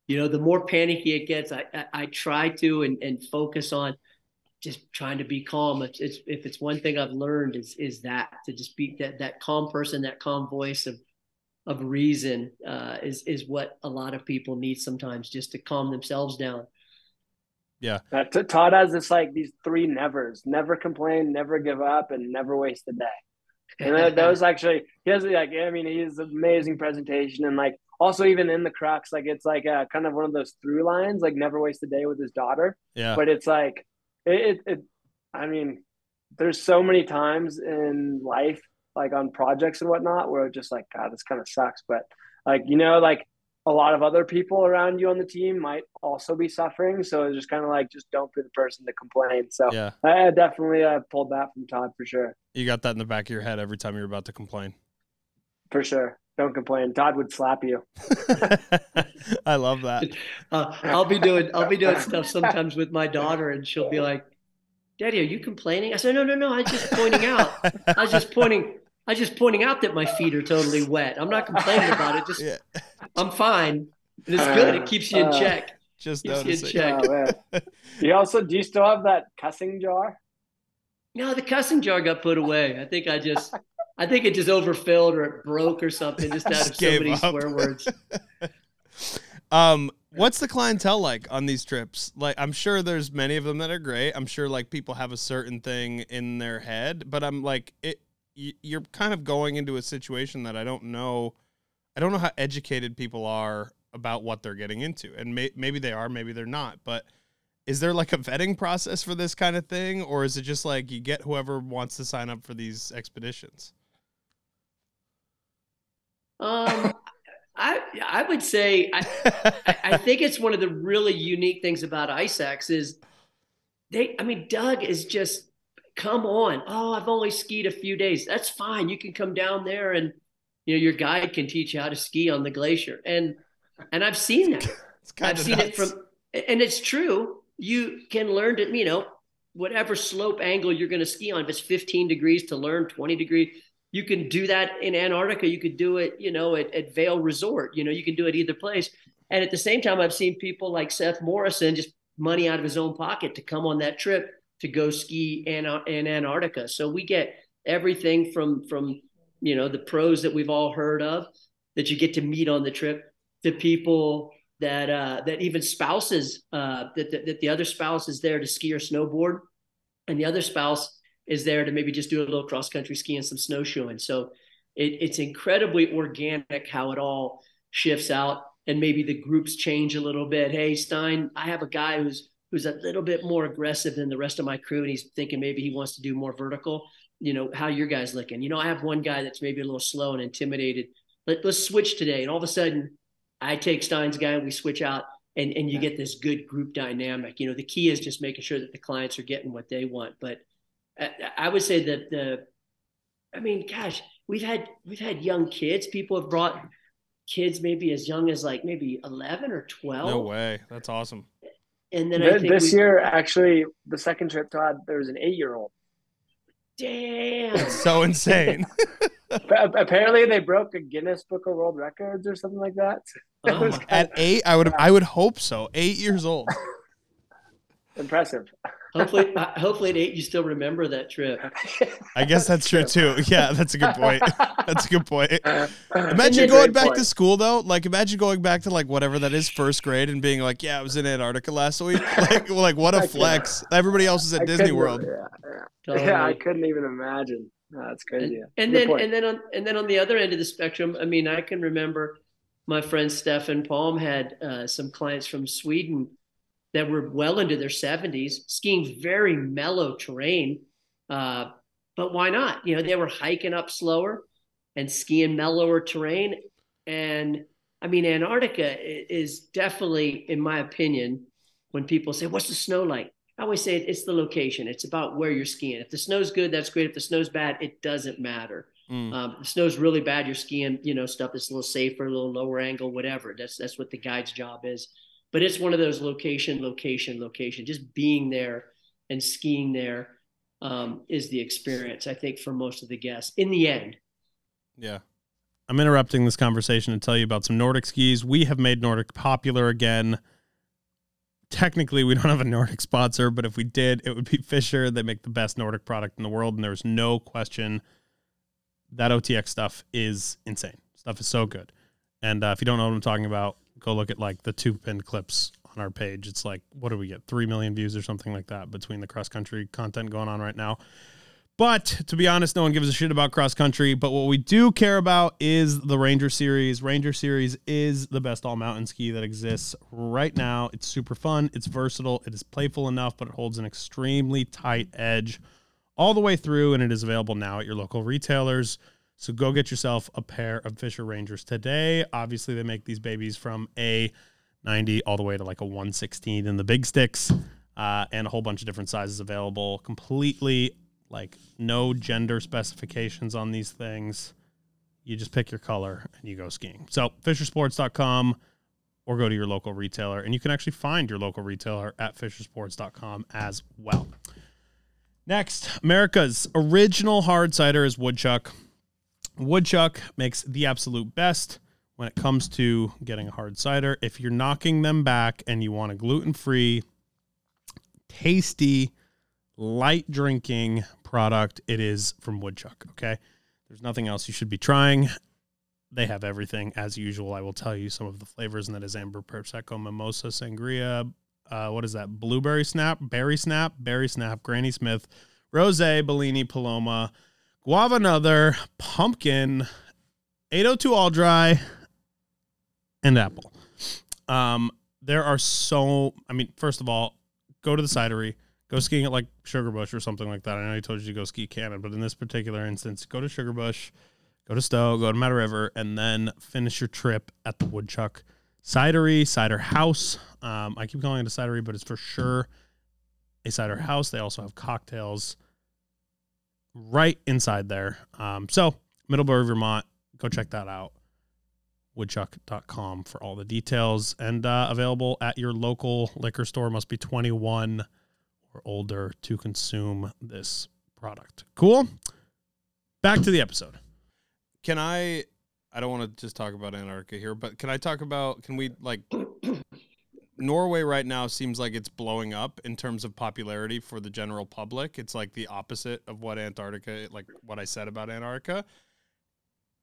You know the more panicky it gets i i, I try to and, and focus on just trying to be calm. It's, it's, if it's one thing i've learned is is that to just be that that calm person that calm voice of of reason uh, is is what a lot of people need sometimes just to calm themselves down. Yeah, uh, Todd has this like these three nevers: never complain, never give up, and never waste a day. And those actually, he has like I mean, he's has amazing presentation and like also even in the crux, like it's like a, kind of one of those through lines, like never waste a day with his daughter. Yeah, but it's like it, it, it I mean, there's so many times in life like on projects and whatnot where it's just like god this kind of sucks. But like you know like a lot of other people around you on the team might also be suffering so it's just kind of like just don't be the person to complain. So yeah. I definitely uh, pulled that from todd for sure. You got that in the back of your head every time you're about to complain. For sure. Don't complain. Todd would slap you. I love that. Uh, i'll be doing i'll be doing stuff sometimes with my daughter and she'll be like Daddy, are you complaining? I said, No, no, no. I was just pointing out. I was just pointing. I was just pointing out that my feet are totally wet. I'm not complaining about it. Just yeah. I'm fine. And it's good. It keeps you in uh, check. Just keeps noticing. you in check. Oh, you also do you still have that cussing jar? No, the cussing jar got put away. I think I just I think it just overfilled or it broke or something just out of so many up. swear words. um what's the clientele like on these trips? Like, I'm sure there's many of them that are great. I'm sure like people have a certain thing in their head, but I'm like, it. You're kind of going into a situation that I don't know. I don't know how educated people are about what they're getting into, and may, maybe they are, maybe they're not. But is there like a vetting process for this kind of thing, or is it just like you get whoever wants to sign up for these expeditions? Um, I I would say I, I think it's one of the really unique things about Ice Axe is they I mean Doug is just come on. Oh I've only skied a few days. That's fine. You can come down there and you know your guide can teach you how to ski on the glacier. And and I've seen that. I've seen nuts. it from and it's true. You can learn to you know whatever slope angle you're going to ski on. If it's 15 degrees to learn 20 degrees you can do that in Antarctica. You could do it, you know, at, at Resort. You know, you can do it either place. And at the same time, I've seen people like Seth Morrison just money out of his own pocket to come on that trip to go ski in, in Antarctica. So we get everything from from you know the pros that we've all heard of that you get to meet on the trip to people that uh, that even spouses uh, that, that that the other spouse is there to ski or snowboard, and the other spouse is there to maybe just do a little cross country ski and some snowshoeing. So it, it's incredibly organic how it all shifts out and maybe the groups change a little bit. Hey, Stein, I have a guy who's who's a little bit more aggressive than the rest of my crew, and he's thinking maybe he wants to do more vertical. You know, how your guys looking? You know, I have one guy that's maybe a little slow and intimidated. Let, let's switch today. And all of a sudden, I take Stein's guy and we switch out, and and you get this good group dynamic. You know, the key is just making sure that the clients are getting what they want. But I would say that the, I mean, gosh, we've had we've had young kids. People have brought kids maybe as young as like maybe eleven or twelve. No way, that's awesome. And then this, this year, actually, the second trip, Todd, there was an eight-year-old. Damn, that's so insane. Apparently, they broke a Guinness Book of World Records or something like that. Oh, at eight, I would I would hope so. Eight years old. Impressive hopefully, uh, hopefully at eight you still remember that trip. I guess that's true too. Yeah, that's a good point. That's a good point. Imagine going back point. to school though. Like, imagine going back to like whatever that is, first grade, and being like, "Yeah, I was in Antarctica last week." Like, like what a flex! Everybody else is at I Disney World. Yeah, yeah. Totally. yeah, I couldn't even imagine. that's crazy. And, and then point. and then on and then on the other end of the spectrum, I mean, I can remember my friend Stefan Palm had uh, some clients from Sweden that were well into their 70s, skiing very mellow terrain. Uh, but why not? You know, they were hiking up slower and skiing mellower terrain. And I mean, Antarctica is definitely, in my opinion, when people say, What's the snow like? I always say it's the location. It's about where you're skiing. If the snow's good, that's great. If the snow's bad, it doesn't matter. Mm. Um, the snow's really bad. You're skiing, you know, stuff that's a little safer, a little lower angle, whatever. That's that's what the guide's job is. But it's one of those location, location, location. Just being there and skiing there um, is the experience. I think for most of the guests. In the end. Yeah. I'm interrupting this conversation to tell you about some Nordic skis. We have made Nordic popular again technically we don't have a Nordic sponsor, but if we did, it would be Fischer. They make the best Nordic product in the world, and there's no question that OTX stuff is insane. Stuff is so good. And uh, if you don't know what I'm talking about, go look at like the two pinned clips on our page. It's like what do we get? Three million views or something like that between the cross country content going on right now. But to be honest, no one gives a shit about cross country. But what we do care about is the Ranger Series. Ranger Series is the best all mountain ski that exists right now. It's super fun, it's versatile, it is playful enough, but it holds an extremely tight edge all the way through, and it is available now at your local retailers. So go get yourself a pair of Fischer Rangers today. Obviously, they make these babies from a 90 all the way to like a 116 in the big sticks. Uh, and a whole bunch of different sizes available, completely like no gender specifications on these things. You just pick your color and you go skiing. So fischersports.com or go to your local retailer and you can actually find your local retailer at fischersports.com as well. Next, America's original hard cider is Woodchuck. Woodchuck makes the absolute best when it comes to getting a hard cider. If you're knocking them back and you want a gluten free, tasty, light drinking product. It is from Woodchuck. Okay. There's nothing else you should be trying. They have everything as usual. I will tell you some of the flavors, and that is amber, prosecco, mimosa, sangria. Uh, what is that? Blueberry snap, berry snap, berry snap, Granny Smith, rose, Bellini, Paloma, guava, another pumpkin, 802 all dry, and apple. Um, there are so. I mean, first of all, go to the cidery go skiing at like Sugarbush or something like that. I know I told you to go ski Cannon, but in this particular instance, go to Sugarbush, go to Stowe, go to Mad River, and then finish your trip at the Woodchuck Cidery, Cider House. Um, I keep calling it a cidery, but it's for sure a cider house. They also have cocktails right inside there. Um, so, Middlebury, Vermont, go check that out. Woodchuck.com for all the details and uh, available at your local liquor store. Must be 21 or older to consume this product. Cool. Back to the episode. Can I? I don't want to just talk about Antarctica here, but can I talk about? Can we like? Norway right now seems like it's blowing up in terms of popularity for the general public. It's like the opposite of what Antarctica, like what I said about Antarctica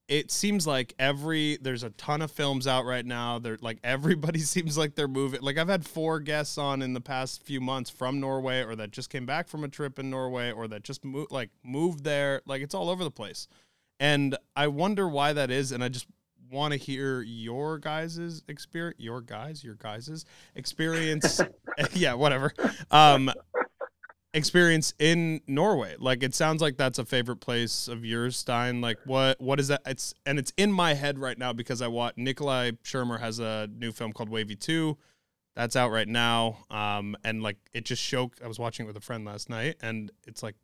it seems like every there's a ton of films out right now. They're like everybody seems like they're moving. Like I've had four guests on in the past few months from Norway, or that just came back from a trip in Norway, or that just moved like moved there. Like it's all over the place, and I wonder why that is. And I just want to hear your guys's experience, your guys, your guys's experience. yeah, whatever. Um, experience in Norway. Like it sounds like that's a favorite place of yours, Stein. Like what what is that? It's and it's in my head right now because I watch Nikolai Schirmer has a new film called Wavy Two. That's out right now. Um, and like it just showed I was watching it with a friend last night and it's like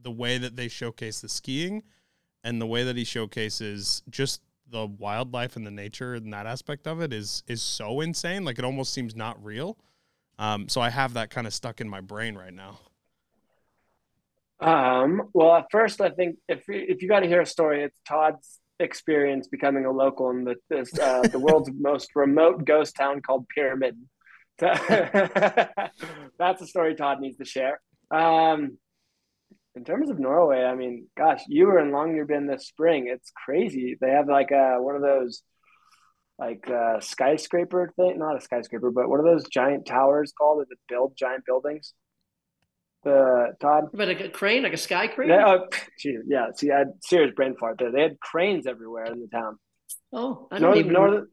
the way that they showcase the skiing and the way that he showcases just the wildlife and the nature and that aspect of it is is so insane. Like it almost seems not real. Um, so I have that kind of stuck in my brain right now. Um, well, at first, I think if if you got to hear a story, it's Todd's experience becoming a local in the this, uh, the world's most remote ghost town called Pyramid. That's a story Todd needs to share. Um, in terms of Norway, I mean, gosh, you were in Longyearbyen this spring. It's crazy. They have like a, one of those like uh, skyscraper thing, not a skyscraper, but what are those giant towers called that build giant buildings? The Todd. But like a crane, like a sky crane. Yeah, oh, geez, yeah. See, I had serious brain fart there. They had cranes everywhere in the town. Oh, I don't Northern, even. northern,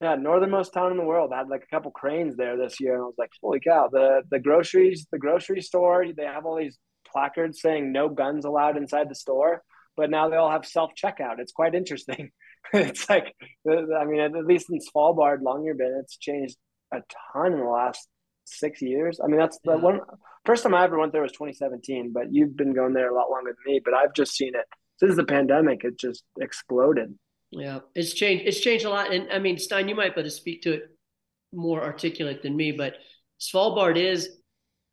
yeah, northernmost town in the world had like a couple cranes there this year, and I was like, holy cow! The the groceries, the grocery store, they have all these placards saying no guns allowed inside the store, but now they all have self checkout. It's quite interesting. it's like, uh, I mean, at least in Svalbard, Longyearbyen, it's changed a ton in the last six years. I mean, that's the Yeah. one first time I ever went there was 2017, but you've been going there a lot longer than me. But I've just seen it since the pandemic. It just exploded. Yeah, it's changed. It's changed a lot, and I mean, Stein, you might better speak to it more articulate than me, but Svalbard is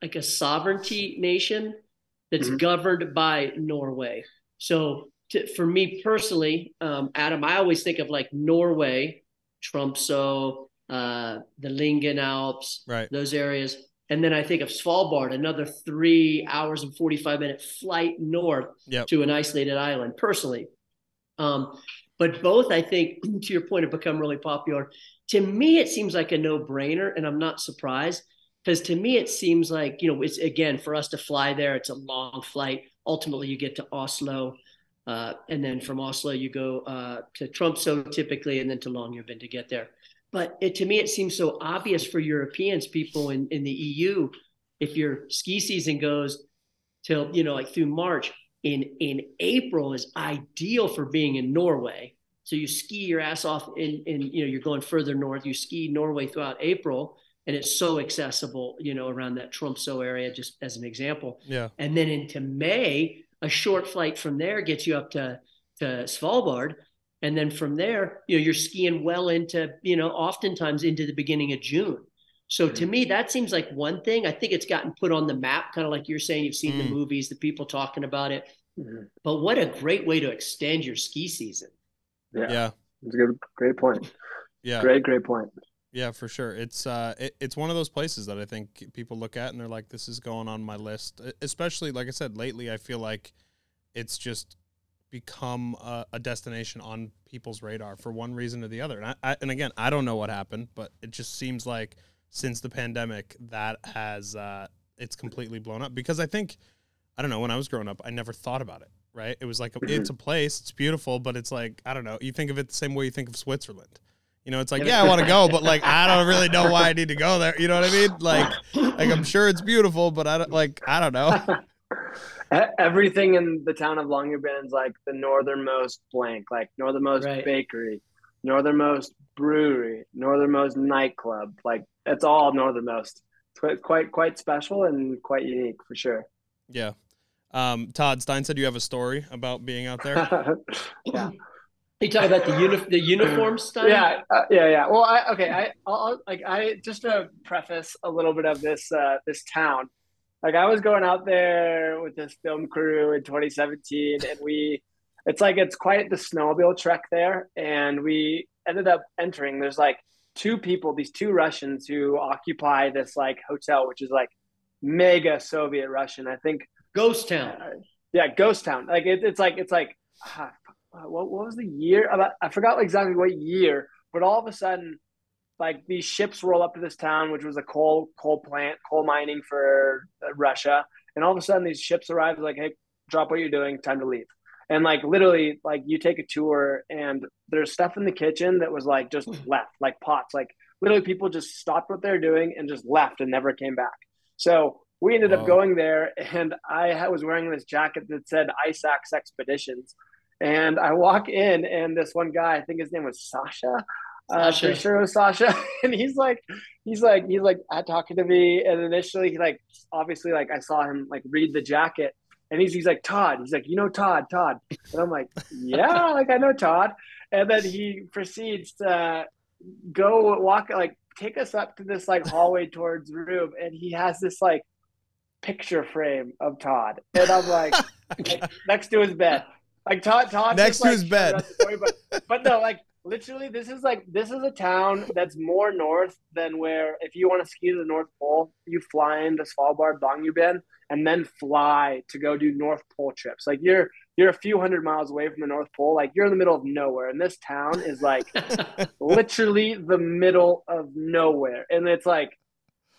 like a sovereignty nation that's Mhm. governed by Norway. So, to, for me personally, um, Adam, I always think of like Norway, Tromsø, uh, the Lyngen Alps, Right. those areas. And then I think of Svalbard, another three hours and 45 minute flight north Yep. to an isolated island, personally. Um, but both, I think, to your point, have become really popular. To me, it seems like a no brainer, and I'm not surprised because to me, it seems like, you know, it's again, for us to fly there, it's a long flight. Ultimately, you get to Oslo. Uh, and then from Oslo, you go uh, to Tromsø typically, and then to Longyearbyen to get there. But it, to me, it seems so obvious for Europeans, people in, in the EU, if your ski season goes till you know like through March, in in April is ideal for being in Norway. So you ski your ass off in in you know you're going further north. You ski Norway throughout April, and it's so accessible, you know, around that Tromsø area, just as an example. Yeah. And then into May, a short flight from there gets you up to to Svalbard. And then from there, you know, you're skiing well into, you know, oftentimes into the beginning of June. So to me, that seems like one thing. I think it's gotten put on the map, kind of like you're saying, you've seen Mm. the movies, the people talking about it. Mhm. But what a great way to extend your ski season. Yeah, Yeah. it's a good, great point. Yeah. Great, great point. Yeah, for sure. It's uh, it, it's one of those places that I think people look at and they're like, "This is going on my list." Especially, like I said, lately, I feel like it's just become a, a destination on people's radar for one reason or the other. And I, I, and again, I don't know what happened, but it just seems like since the pandemic, that has uh, it's completely blown up. Because I think, I don't know, when I was growing up, I never thought about it. Right? It was like it's a place, it's beautiful, but it's like I don't know. You think of it the same way you think of Switzerland. You know, it's like, yeah, I want to go, but like, I don't really know why I need to go there. You know what I mean? Like, like I'm sure it's beautiful, but I don't like, I don't know. E- Everything in the town of Longyearbyen is like the northernmost blank, like northernmost Right. bakery, northernmost brewery, northernmost nightclub. Like it's all northernmost. It's quite, quite, quite special and quite unique for sure. Yeah. Um, Todd Stein said you have a story about being out there. yeah. You talk about the uni- the uniform style. Yeah, uh, yeah, yeah. Well, I okay. I, I'll, like I just to preface a little bit of this uh, this town. Like I was going out there with this film crew in 2017, and we, it's like it's quite the snowmobile trek there, and we ended up entering. There's like two people, these two Russians who occupy this like hotel, which is like mega Soviet Russian. I think Ghost Town. yeah, Ghost Town. Like it, it's like it's like ah, what, what was the year? About I forgot exactly what year, but all of a sudden, like these ships roll up to this town, which was a coal coal plant, coal mining for uh, Russia, and all of a sudden these ships arrive. Like, hey, drop what you're doing, time to leave. And like literally, like you take a tour, and there's stuff in the kitchen that was like just left, like pots, like literally people just stopped what they're doing and just left and never came back. So we ended Wow. up going there, and I was wearing this jacket that said Ice Axe Expeditions. And I walk in, and this one guy, I think his name was Sasha. Uh, Sasha. pretty sure it was Sasha. And he's like, he's like, he's like at talking to me. And initially, he like, obviously, like I saw him like read the jacket, and he's he's like Todd. He's like, you know Todd, Todd. And I'm like, yeah, like I know Todd. And then he proceeds to go walk like take us up to this like hallway towards room, and he has this like picture frame of Todd, and I'm like, like, next to his bed, like Todd, Todd Next to like, his bed. story, but but no, like literally, this is like this is a town that's more north than where if you want to ski to the North Pole, you fly into Svalbard, Longyearbyen, and then fly to go do North Pole trips. Like you're you're a few hundred miles away from the North Pole, like you're in the middle of nowhere, and this town is like literally the middle of nowhere, and it's like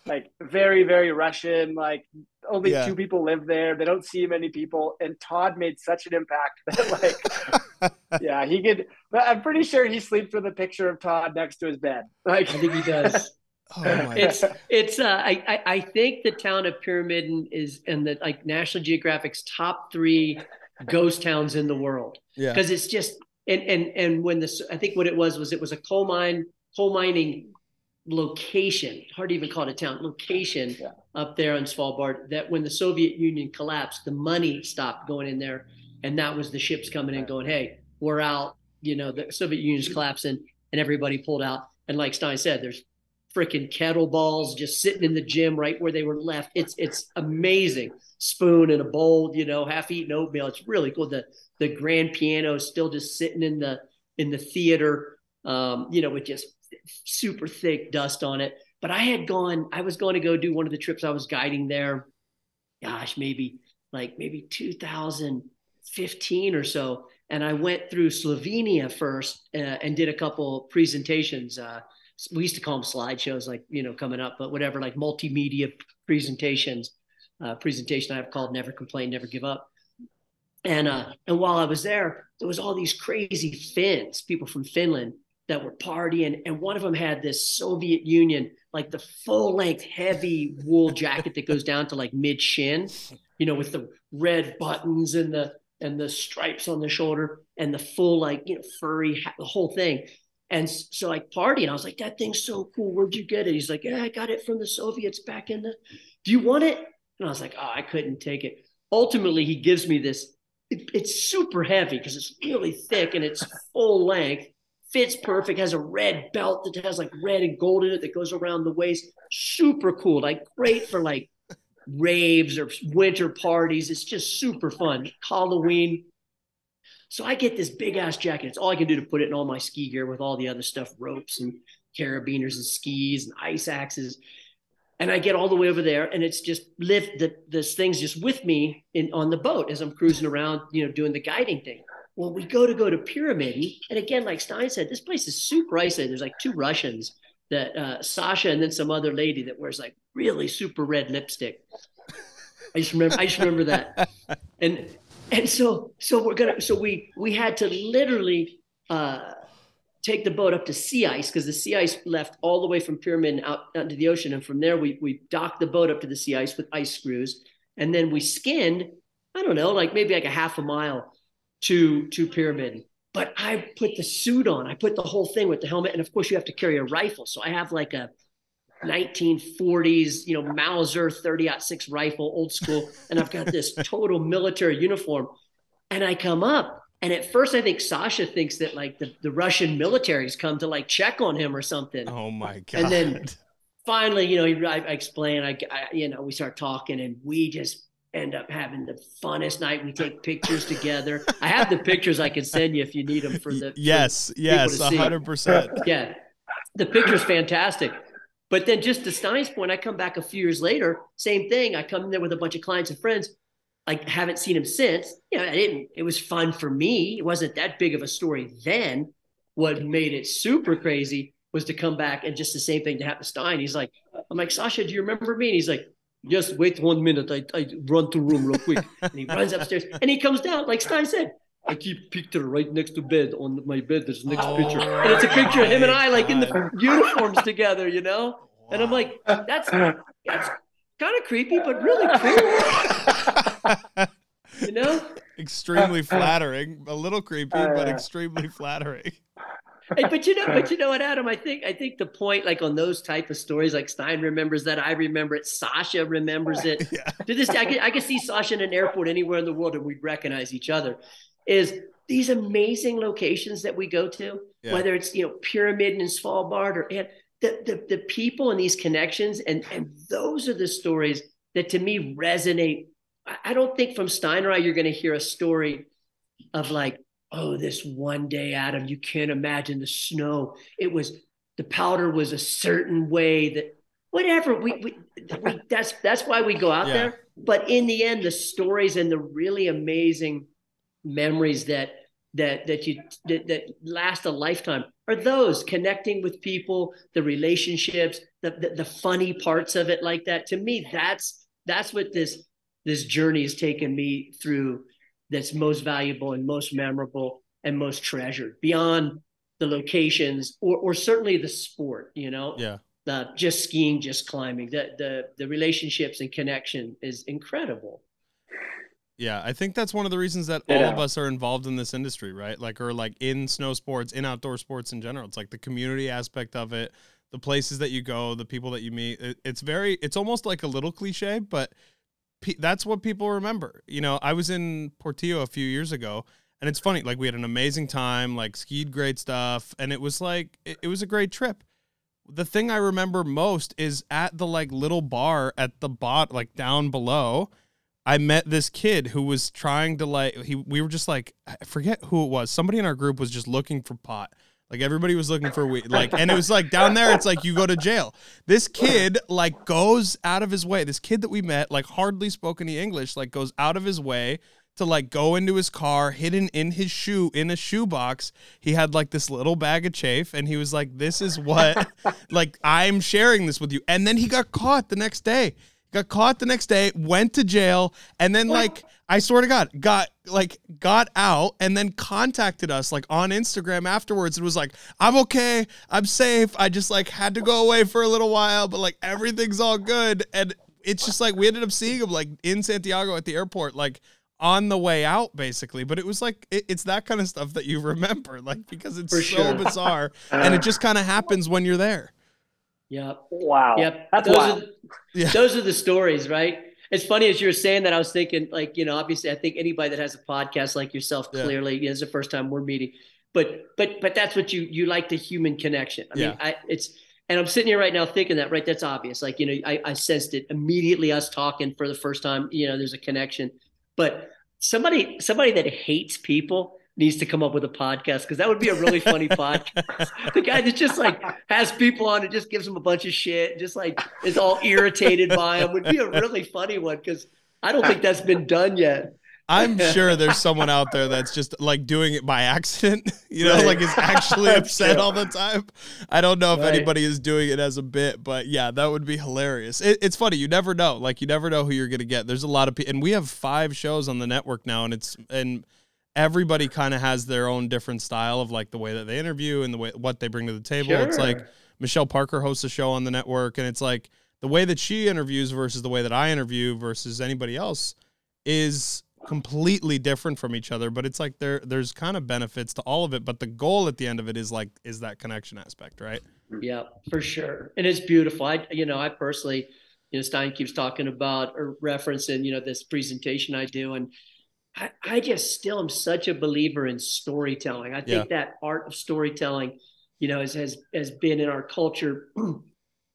like very very Russian. Like only yeah. two people live there. They don't see many people. And Todd made such an impact that like, yeah, he could. But I'm pretty sure he sleeps with a picture of Todd next to his bed. Like I think he does. Oh it's it's uh, I I think the town of Pyramiden is in the like National Geographic's top three ghost towns in the world. Yeah, because it's just and and and when this I think what it was was it was a coal mine coal mining location hard to even call it a town location yeah. up there on Svalbard that when the Soviet Union collapsed the money stopped going in there and that was the ships coming in going hey we're out you know the Soviet Union's collapsing and everybody pulled out and like Stein said there's freaking kettlebells just sitting in the gym right where they were left. It's it's amazing. Spoon and a bowl, you know, half eaten oatmeal. It's really cool. The the grand piano is still just sitting in the in the theater, um, you know, with just super thick dust on it. But I had gone, I was going to go do one of the trips I was guiding there. Gosh, maybe like maybe 2015 or so. And I went through Slovenia first uh, and did a couple presentations. Uh, we used to call them slideshows, like you know, coming up, but whatever, like multimedia presentations. Uh, presentation I've called "Never Complain, Never Give Up." And uh, and while I was there, there was all these crazy Finns, people from Finland that were partying, and one of them had this Soviet Union, like the full length heavy wool jacket that goes down to like mid shin, you know, with the red buttons and the and the stripes on the shoulder and the full like you know furry the whole thing. And so like party and I was like, that thing's so cool. Where'd you get it? He's like, yeah, I got it from the Soviets back in the, do you want it? And I was like, oh, I couldn't take it. Ultimately, he gives me this. It, it's super heavy because it's really thick and it's full length, fits perfect, has a red belt that has like red and gold in it that goes around the waist. Super cool. Like great for like raves or winter parties. It's just super fun. Halloween, so I get this big ass jacket. It's all I can do to put it in all my ski gear with all the other stuff, ropes and carabiners and skis and ice axes. And I get all the way over there, and it's just lift the this thing's just with me in on the boat as I'm cruising around, you know, doing the guiding thing. Well, we go to go to Pyramid, and again, like Stein said, this place is super isolated. There's like two Russians that uh, Sasha and then some other lady that wears like really super red lipstick. I just remember, I just remember that. And and so so we're gonna so we we had to literally uh, take the boat up to sea ice because the sea ice left all the way from Pyramid out, out into the ocean, and from there we we docked the boat up to the sea ice with ice screws, and then we skinned. I don't know, like maybe like a half a mile to to Pyramid. But I put the suit on. I put the whole thing with the helmet, and of course you have to carry a rifle. So I have like a 1940s, you know, Mauser 30-06 rifle, old school, and I've got this total military uniform. And I come up, and at first I think Sasha thinks that like the, the Russian military's come to like check on him or something. Oh my god! And then finally, you know, I, I explain, I, I, you know, we start talking, and we just end up having the funnest night. We take pictures together. I have the pictures I can send you if you need them for the yes, for yes, hundred percent. Yeah, the picture's fantastic. But then just to Stein's point, I come back a few years later, same thing. I come in there with a bunch of clients and friends. I haven't seen him since. You know, I didn't, it was fun for me. It wasn't that big of a story then. What made it super crazy was to come back and just the same thing to happen to Stein. He's like, I'm like, Sasha, do you remember me? And he's like, just wait one minute. I, I run to room real quick. and he runs upstairs and he comes down, like Stein said. I keep picture right next to bed on my bed. There's next oh picture, and it's a picture of him and I like in the oh, uniforms together, you know. Wow. And I'm like, that's that's kind of creepy, but really cool. you know, extremely flattering. A little creepy, but uh, extremely flattering. But you know, but you know what, Adam? I think I think the point, like on those type of stories, like Stein remembers that, I remember it, Sasha remembers it. Yeah. To this I can, I can see Sasha in an airport anywhere in the world, and we'd recognize each other is these amazing locations that we go to, yeah. whether it's you know Pyramid in Svalbard or and the, the the people and these connections, and and those are the stories that to me resonate. I don't think from Steiner you're going to hear a story of like, oh, this one day, Adam, you can't imagine the snow. It was the powder was a certain way that whatever we, we, we that's that's why we go out yeah. there. But in the end, the stories and the really amazing memories that that that you that, that last a lifetime are those connecting with people, the relationships, the, the the funny parts of it like that. To me, that's that's what this this journey has taken me through that's most valuable and most memorable and most treasured beyond the locations or or certainly the sport, you know. Yeah. The just skiing, just climbing. The the the relationships and connection is incredible. Yeah, I think that's one of the reasons that all of us are involved in this industry, right? Like, or like in snow sports, in outdoor sports in general. It's like the community aspect of it, the places that you go, the people that you meet. It, it's very, it's almost like a little cliche, but pe- that's what people remember. You know, I was in Portillo a few years ago, and it's funny. Like, we had an amazing time, like skied great stuff, and it was like it, it was a great trip. The thing I remember most is at the like little bar at the bot, like down below I met this kid who was trying to like he we were just like I forget who it was. Somebody in our group was just looking for pot. Like everybody was looking for weed. Like and it was like down there it's like you go to jail. This kid like goes out of his way. This kid that we met like hardly spoke any English like goes out of his way to like go into his car hidden in his shoe in a shoebox he had like this little bag of chafe and he was like this is what like i'm sharing this with you and then he got caught the next day got caught the next day, went to jail, and then like I swear to God, got like got out and then contacted us like on Instagram afterwards It was like, I'm okay, I'm safe. I just like had to go away for a little while, but like everything's all good. And it's just like we ended up seeing him like in Santiago at the airport, like on the way out basically but it was like it, it's that kind of stuff that you remember like because it's For so sure. bizarre and it just kind of happens when you're there Yep. Wow. Yep. That's those wild. Are, Yeah. Those are the stories, right? It's funny as you were saying that. I was thinking, like, you know, obviously, I think anybody that has a podcast like yourself, Yeah. clearly, you know, it's the first time we're meeting. But, but, but that's what you you like the human connection. I Yeah. mean, I it's, and I'm sitting here right now thinking that, right? That's obvious. Like, you know, I, I sensed it immediately. Us talking for the first time. You know, there's a connection. But somebody, somebody that hates people needs to come up with a podcast because that would be a really funny podcast. The guy that just like has people on and just gives them a bunch of shit, just like is all irritated by them would be a really funny one because I don't think that's been done yet. I'm sure there's someone out there that's just like doing it by accident, you know, Right. like is actually upset all the time. I don't know if Right. anybody is doing it as a bit, but yeah, that would be hilarious. It, it's funny, you never know. Like you never know who you're gonna get. There's a lot of people, and we have five shows on the network now, and it's and everybody kind of has their own different style of like the way that they interview and the way what they bring to the table. It's like Michelle Parker hosts a show on the network, and it's like the way that she interviews versus the way that I interview versus anybody else is completely different from each other. But it's like there there's kind of benefits to all of it. But the goal at the end of it is like is that connection aspect, right? Yeah, for sure. And it's beautiful. I, you know, I personally, you know, Stein keeps talking about or referencing, you know, this presentation I do. And I, I just still am such a believer in storytelling. I think that art of storytelling, you know, has, has, has been in our culture, you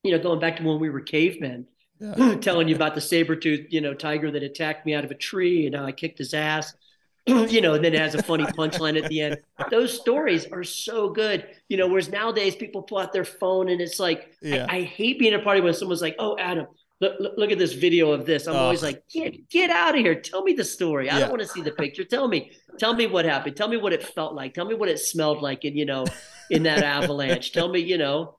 know, going back to when we were cavemen, Yeah. telling you about the saber tooth, you know, tiger that attacked me out of a tree and how I kicked his ass. you know, and then it has a funny punchline at the end. Those stories are so good. You know, whereas nowadays people pull out their phone and it's like, Yeah. I, I hate being at a party when someone's like, "Oh, Adam, look, look, at this video of this." I'm always like, "Get get out of here! Tell me the story. I Yeah. don't want to see the picture. Tell me, tell me what happened. Tell me what it felt like. Tell me what it smelled like. In you know, in that avalanche. Tell me, you know,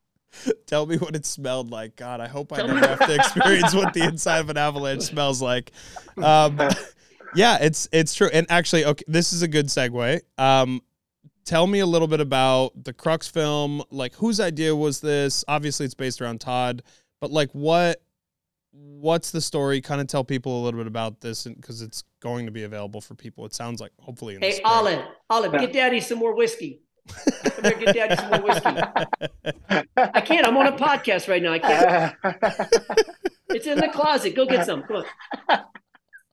Tell me what it smelled like. God, I hope I Tell never me- have to experience what the inside of an avalanche smells like. Um, yeah, it's it's true. And actually, okay, this is a good segue. Um, tell me a little bit about the Crux film. Like, whose idea was this? Obviously, it's based around Todd, but like, what what's the story? Kind of tell people a little bit about this, because it's going to be available for people. It sounds like hopefully. In hey, spring. Olive, Olive, get Daddy some more whiskey. Come here, get Daddy some more whiskey. I can't. I'm on a podcast right now. I can't. It's in the closet. Go get some. Come on.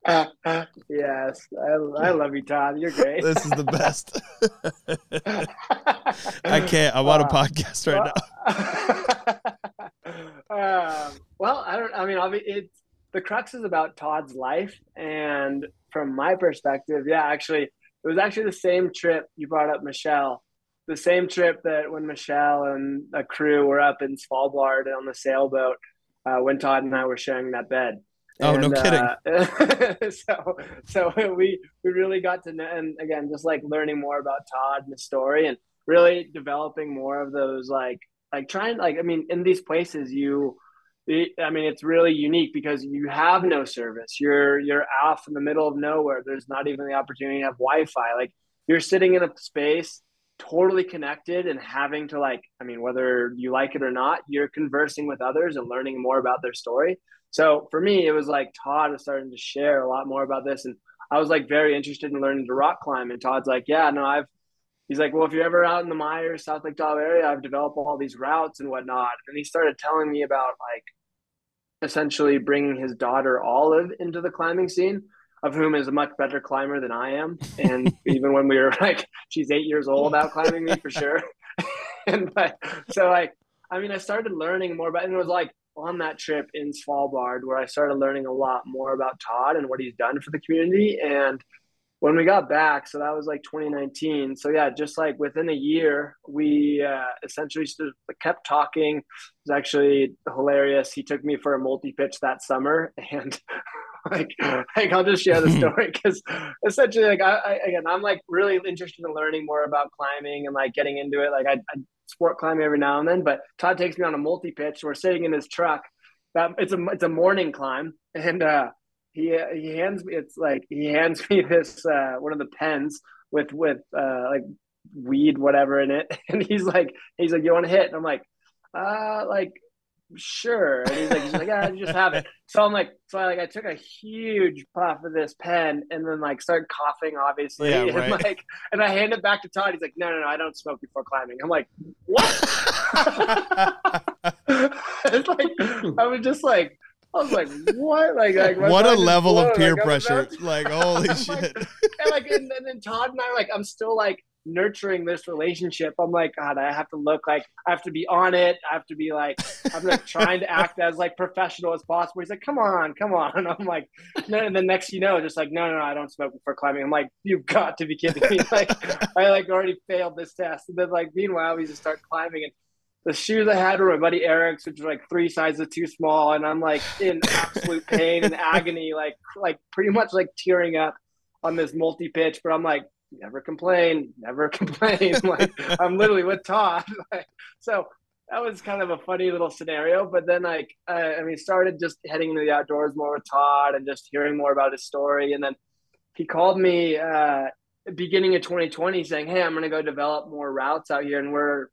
yes, I, I love you, Todd. You're great. this is the best. I can't. I'm on a podcast right now. Um, well, I don't. I mean, it's the crux is about Todd's life, and from my perspective, yeah, actually, it was actually the same trip you brought up, Michelle. The same trip that when Michelle and a crew were up in Svalbard on the sailboat, uh, when Todd and I were sharing that bed. Oh, and, no kidding. Uh, so, so we we really got to know, and again, just like learning more about Todd and the story, and really developing more of those like like trying like I mean, in these places, you, I mean, it's really unique because you have no service. You're you're off in the middle of nowhere. There's not even the opportunity to have Wi-Fi. Like you're sitting in a space totally connected and having to like i mean whether you like it or not you're conversing with others and learning more about their story so for me, it was like Todd was starting to share a lot more about this, and I was like very interested in learning to rock climb. And Todd's like, "Yeah, no, I've." He's like, "Well, if you're ever out in the Meyers, South Lake Tahoe area, I've developed all these routes and whatnot." And he started telling me about like essentially bringing his daughter Olive into the climbing scene, of whom is a much better climber than I am. And even when we were like, she's eight years old out climbing me for sure. and but so like, I mean, I started learning more about, and it was like on that trip in Svalbard where I started learning a lot more about Todd and what he's done for the community. And when we got back, so that was like 2019. So yeah, just like within a year, we uh, essentially just kept talking. It was actually hilarious. He took me for a multi pitch that summer, and like, like I'll just share the story because essentially, like I, I, again, I'm like really interested in learning more about climbing and like getting into it. Like I, I sport climbing every now and then. But Todd takes me on a multi pitch. We're sitting in his truck. That it's a it's a morning climb, and uh, he he hands me it's like he hands me this uh, one of the pens with with uh, like weed whatever in it, and he's like he's like you want to hit, and I'm like uh like sure. And he's like, he's like, yeah, just have it. So I'm like, so I like, I took a huge puff of this pen and then like started coughing, obviously. Yeah, and like, and I hand it back to Todd. He's like, no, no, no, I don't smoke before climbing. I'm like, what? it's like, I was just like, I was like, what? Like, like what a level of peer like, pressure. Like, holy shit. And like, and, and then Todd and I, like, I'm still like, nurturing this relationship, I'm like, God, I have to look like I have to be on it. I have to be like, I'm like trying to act as like professional as possible. He's like, come on, come on. And I'm like, no, and then next you know, just like, no, no, no, I don't smoke before climbing. I'm like, you've got to be kidding me. Like, I like already failed this test. And then like, meanwhile, we just start climbing and the shoes I had were my buddy Eric's, which were like three sizes too small, and I'm like in absolute pain and agony, like like pretty much like tearing up on this multi pitch. But I'm like, never complain, never complain. like I'm literally with Todd. So that was kind of a funny little scenario. But then like I, I mean, started just heading into the outdoors more with Todd and just hearing more about his story. And then he called me uh, beginning of 2020 saying, "Hey, I'm going to go develop more routes out here," and we're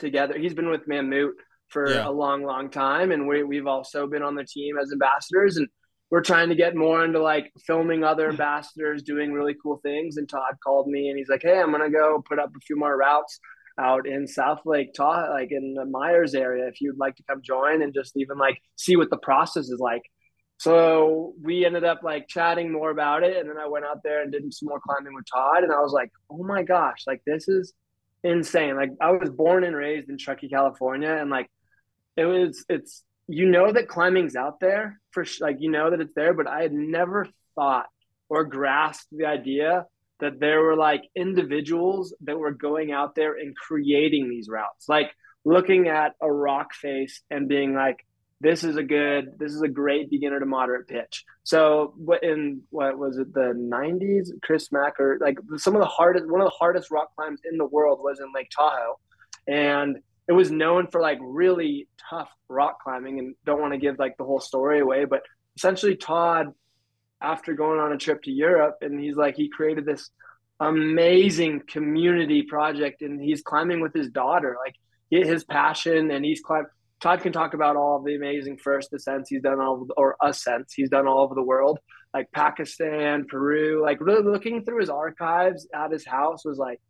together. He's been with Mammut for yeah. a long, long time, and we we've also been on the team as ambassadors and we're trying to get more into like filming other hmm. ambassadors doing really cool things. And Todd called me and he's like, Hey, I'm gonna go put up a few more routes out in South Lake Tahoe, like in the Meyers area, if you'd like to come join and just even like see what the process is like. So we ended up like chatting more about it. And then I went out there and did some more climbing with Todd. And I was like, oh my gosh, like this is insane. Like I was born and raised in Truckee, California. And like it was, it's you know that climbing's out there for like you know that it's there, but I had never thought or grasped the idea that there were like individuals that were going out there and creating these routes, like looking at a rock face and being like, this is a good, this is a great beginner to moderate pitch. So what in what was it, the 90s, Chris macker like some of the hardest, one of the hardest rock climbs in the world was in Lake Tahoe. And it was known for like really tough rock climbing and don't want to give like the whole story away but essentially todd after going on a trip to europe and he's like he created this amazing community project and he's climbing with his daughter like his passion and he's climbed todd can talk about all of the amazing first ascents he's done all or ascents he's done all over the world. Like pakistan peru like really looking through his archives at his house was like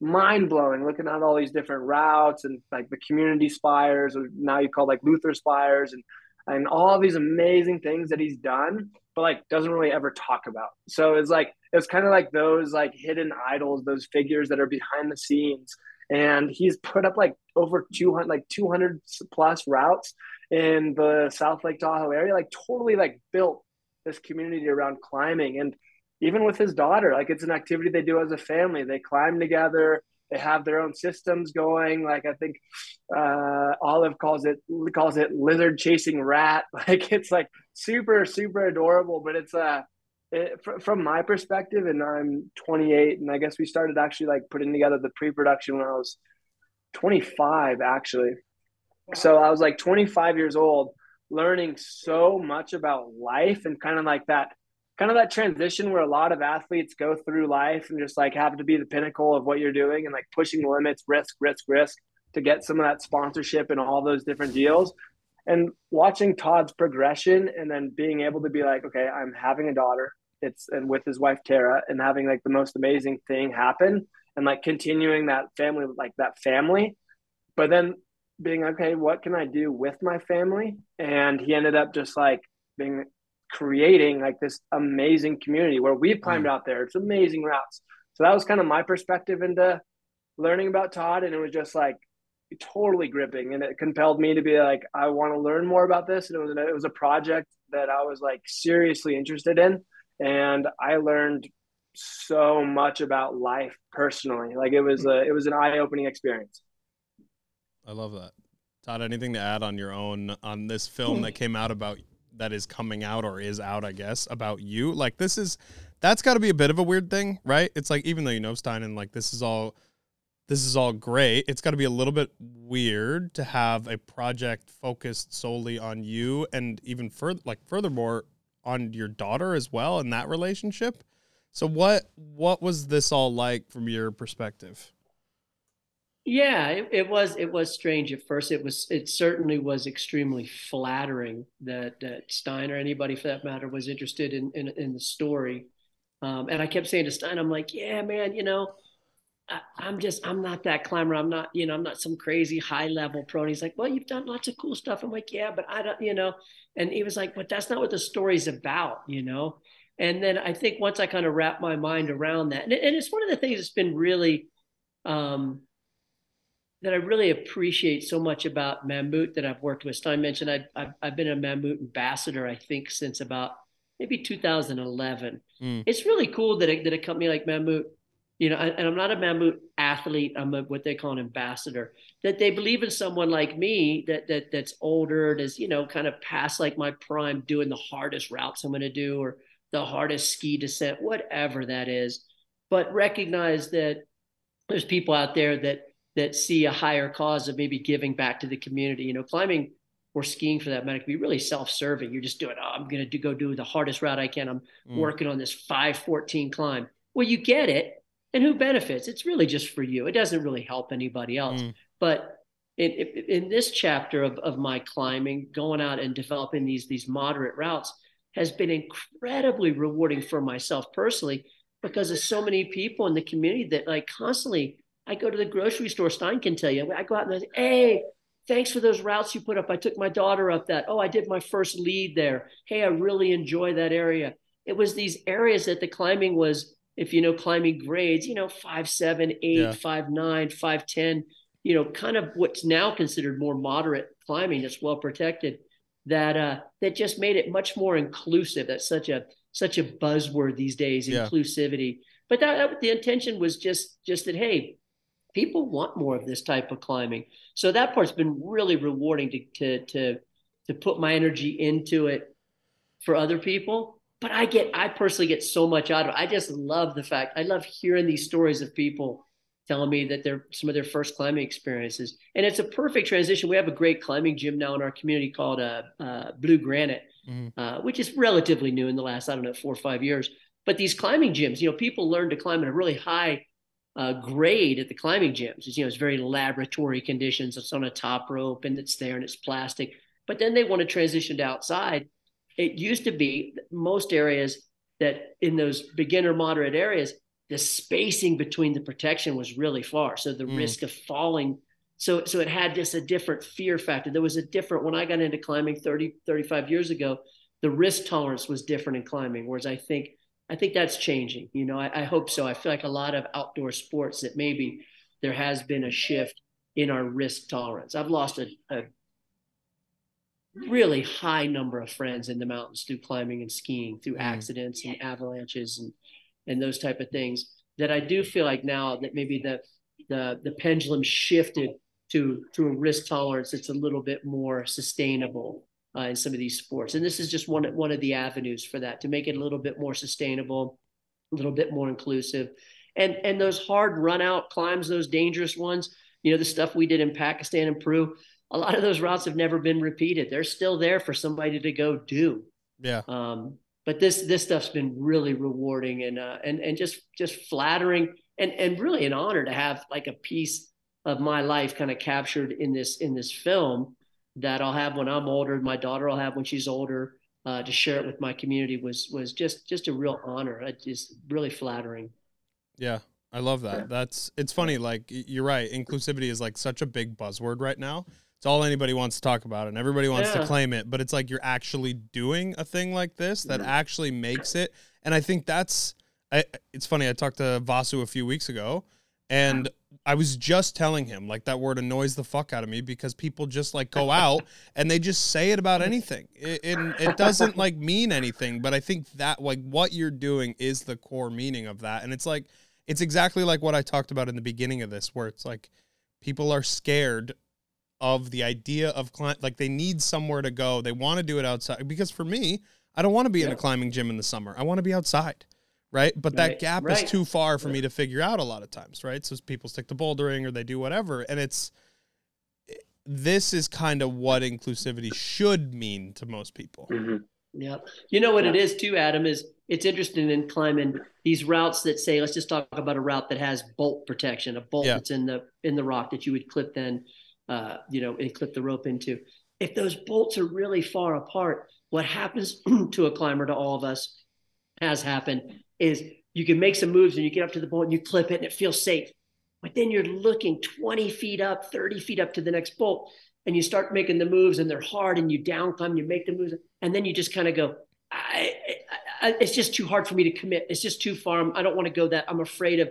mind blowing looking at all these different routes and like the community spires or now you call like Luther spires and and all these amazing things that he's done but like doesn't really ever talk about. So it's like it's kind of like those like hidden idols those figures that are behind the scenes and he's put up like over 200 like 200 plus routes in the south lake tahoe area like totally like built this community around climbing. And even with his daughter like it's an activity they do as a family. They climb together they have their own systems going. Like i think uh, olive calls it calls it lizard chasing rat. Like it's like super super adorable. But it's uh, it, from my perspective, and I'm 28, and I guess we started actually like putting together the pre-production when I was 25, actually. So I was like 25 years old, learning so much about life and kind of like that kind of that transition where a lot of athletes go through life and just like have to be the pinnacle of what you're doing and like pushing the limits, risk, risk, risk to get some of that sponsorship and all those different deals. And watching Todd's progression and then being able to be like, okay, I'm having a daughter. It's and with his wife Tara and having like the most amazing thing happen and like continuing that family like that family. But then being okay, what can I do with my family? And he ended up just like being creating like this amazing community where we've climbed mm. out there. It's amazing routes. So that was kind of my perspective into learning about Todd. And it was just like totally gripping. And it compelled me to be like, I want to learn more about this. And it was, it was a project that I was like seriously interested in. And I learned so much about life personally. Like it was a, it was an eye opening experience. I love that. Todd, anything to add on your own on this film hmm. that came out about that is coming out or is out, I guess, about you. Like this is that's got to be a bit of a weird thing, right? It's like even though you know Stein and like this is all this is all great, it's got to be a little bit weird to have a project focused solely on you and even further like furthermore on your daughter as well in that relationship. So what what was this all like from your perspective? Yeah, it, it, was it was strange at first. It was it certainly was extremely flattering that that Stein or anybody for that matter was interested in in, in the story. Um, and I kept saying to Stein, I'm like, yeah, man, you know, I, am just I'm not that climber. I'm not you know I'm not some crazy high level pro. And he's like, well, you've done lots of cool stuff. I'm like, yeah, but I don't you know. And he was like, but that's not what the story's about, you know. And then I think once I kind of wrap my mind around that, and, and it's one of the things that's been really um, that I really appreciate so much about Mammut that I've worked with. Stein mentioned I, I've, I've been a Mammut ambassador, I think, since about maybe 2011. Mm. It's really cool that a, that a company like Mammut, you know, and I'm not a Mammut athlete. I'm a, what they call an ambassador. That they believe in someone like me that that that's older, that's you know, kind of past like my prime, doing the hardest routes I'm going to do or the hardest ski descent, whatever that is. But recognize that there's people out there that that see a higher cause of maybe giving back to the community. You know, climbing or skiing for that matter can be really self-serving. You're just doing, oh, I'm going to go do the hardest route I can. I'm mm. working on this 514 climb. Well, you get it. And who benefits? It's really just for you. It doesn't really help anybody else. Mm. But in, in this chapter of, of my climbing, going out and developing these, these moderate routes has been incredibly rewarding for myself personally because there's so many people in the community that like constantly I go to the grocery store. Stein can tell you. I go out and I say, "Hey, thanks for those routes you put up. I took my daughter up that. Oh, I did my first lead there. Hey, I really enjoy that area. It was these areas that the climbing was, if you know climbing grades, you know, five, seven, eight, yeah. five, nine, five, ten. You know, kind of what's now considered more moderate climbing that's well protected. That uh, that just made it much more inclusive. That's such a such a buzzword these days, yeah. inclusivity. But that, that the intention was just just that hey, people want more of this type of climbing. So that part's been really rewarding to to to to put my energy into it for other people. But I get I personally get so much out of it. I just love the fact I love hearing these stories of people telling me that they're some of their first climbing experiences. And it's a perfect transition. We have a great climbing gym now in our community called uh, uh, Blue Granite, mm-hmm. uh, which is relatively new in the last, I don't know, four or five years. But these climbing gyms, you know, people learn to climb at a really high uh, grade at the climbing gyms. It's, you know, it's very laboratory conditions. It's on a top rope and it's there and it's plastic. But then they want to transition to outside. It used to be most areas that in those beginner moderate areas, the spacing between the protection was really far. So the mm. risk of falling. So, so it had just a different fear factor. There was a different, when I got into climbing 30, 35 years ago, the risk tolerance was different in climbing. Whereas I think I think that's changing. You know, I, I, hope so. I feel like a lot of outdoor sports that maybe there has been a shift in our risk tolerance. I've lost a, a really high number of friends in the mountains through climbing and skiing, through mm. accidents and avalanches and and those type of things. That I do feel like now that maybe the the the pendulum shifted to to a risk tolerance that's a little bit more sustainable uh, in some of these sports. And this is just one one of the avenues for that to make it a little bit more sustainable, a little bit more inclusive, and and those hard run out climbs, those dangerous ones. You know, the stuff we did in Pakistan and Peru. A lot of those routes have never been repeated. They're still there for somebody to go do. Yeah. Um, but this this stuff's been really rewarding and uh, and and just just flattering and and really an honor to have like a piece of my life kind of captured in this in this film that I'll have when I'm older. My daughter will have when she's older. Uh, to share it with my community was was just just a real honor. It just really flattering. Yeah, I love that. That's it's funny. Like you're right. Inclusivity is like such a big buzzword right now. It's all anybody wants to talk about, and everybody wants yeah. to claim it. But it's like you're actually doing a thing like this that mm-hmm. actually makes it. And I think that's. I, it's funny. I talked to Vasu a few weeks ago, and I was just telling him like that word annoys the fuck out of me because people just like go out and they just say it about anything. It, it, it doesn't like mean anything, but I think that like what you're doing is the core meaning of that. And it's like it's exactly like what I talked about in the beginning of this where it's like people are scared of the idea of climb like they need somewhere to go. They want to do it outside because for me, I don't want to be yeah. in a climbing gym in the summer. I want to be outside right? But right, that gap right. is too far for me to figure out a lot of times, right? So people stick to bouldering or they do whatever, and it's this is kind of what inclusivity should mean to most people. Mm-hmm. Yeah, you know what yeah. it is too, Adam. Is it's interesting in climbing these routes that say, let's just talk about a route that has bolt protection, a bolt yeah. that's in the in the rock that you would clip then, uh, you know, and clip the rope into. If those bolts are really far apart, what happens to a climber, to all of us, has happened, is you can make some moves and you get up to the bolt and you clip it and it feels safe. But then you're looking 20 feet up, 30 feet up to the next bolt, and you start making the moves and they're hard and you down climb, you make the moves, and then you just kind of go, I, I, it's just too hard for me to commit. It's just too far. I don't want to go that. I'm afraid of.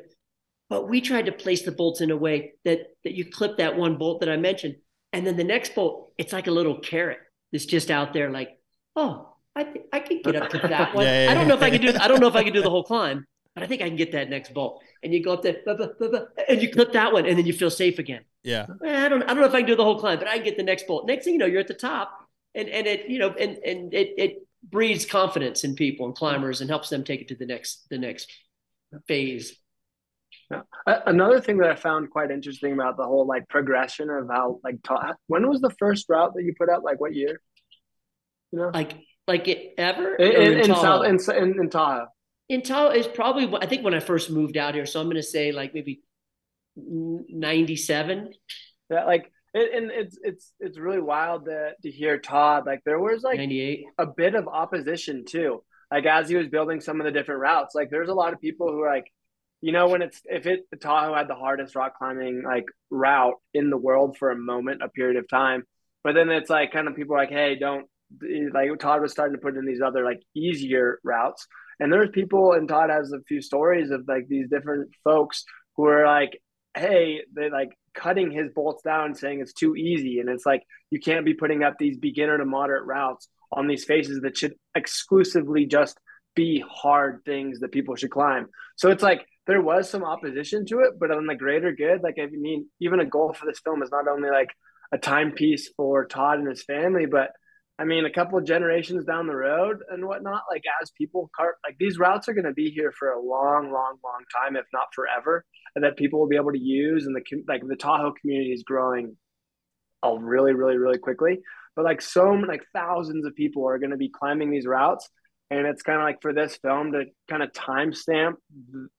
But we tried to place the bolts in a way that that you clip that one bolt that I mentioned, and then the next bolt, it's like a little carrot that's just out there, like, oh, I th- I could get up to that one. yeah, yeah, I don't know if I can do. I don't know if I can do the whole climb, but I think I can get that next bolt. And you go up there, blah, blah, blah, and you clip that one, and then you feel safe again. Yeah. Eh, I don't. I don't know if I can do the whole climb, but I can get the next bolt. Next thing you know, you're at the top, and and it you know and and it it breeds confidence in people and climbers and helps them take it to the next the next phase. Yeah. Another thing that I found quite interesting about the whole like progression of how like ta- when was the first route that you put out? Like what year? You know, like like it ever in, in, in South in, in, in Tahoe. In Tahoe is probably I think when I first moved out here, so I'm going to say like maybe ninety seven. Yeah, like it, and it's it's it's really wild to to hear Todd. Like there was like 98. a bit of opposition too. Like as he was building some of the different routes, like there's a lot of people who are like, you know, when it's if it Tahoe had the hardest rock climbing like route in the world for a moment, a period of time, but then it's like kind of people are like, hey, don't like Todd was starting to put in these other like easier routes. And there's people, and Todd has a few stories of like these different folks who are like, hey, they like cutting his bolts down, saying it's too easy. And it's like, you can't be putting up these beginner to moderate routes on these faces that should exclusively just be hard things that people should climb. So it's like, there was some opposition to it, but on the greater good, like I mean, even a goal for this film is not only like a timepiece for Todd and his family, but I mean, a couple of generations down the road and whatnot, like as people cart, like these routes are going to be here for a long, long, long time, if not forever, and that people will be able to use. And the like the Tahoe community is growing, oh, really, really, really quickly. But like so, like thousands of people are going to be climbing these routes, and it's kind of like for this film to kind of timestamp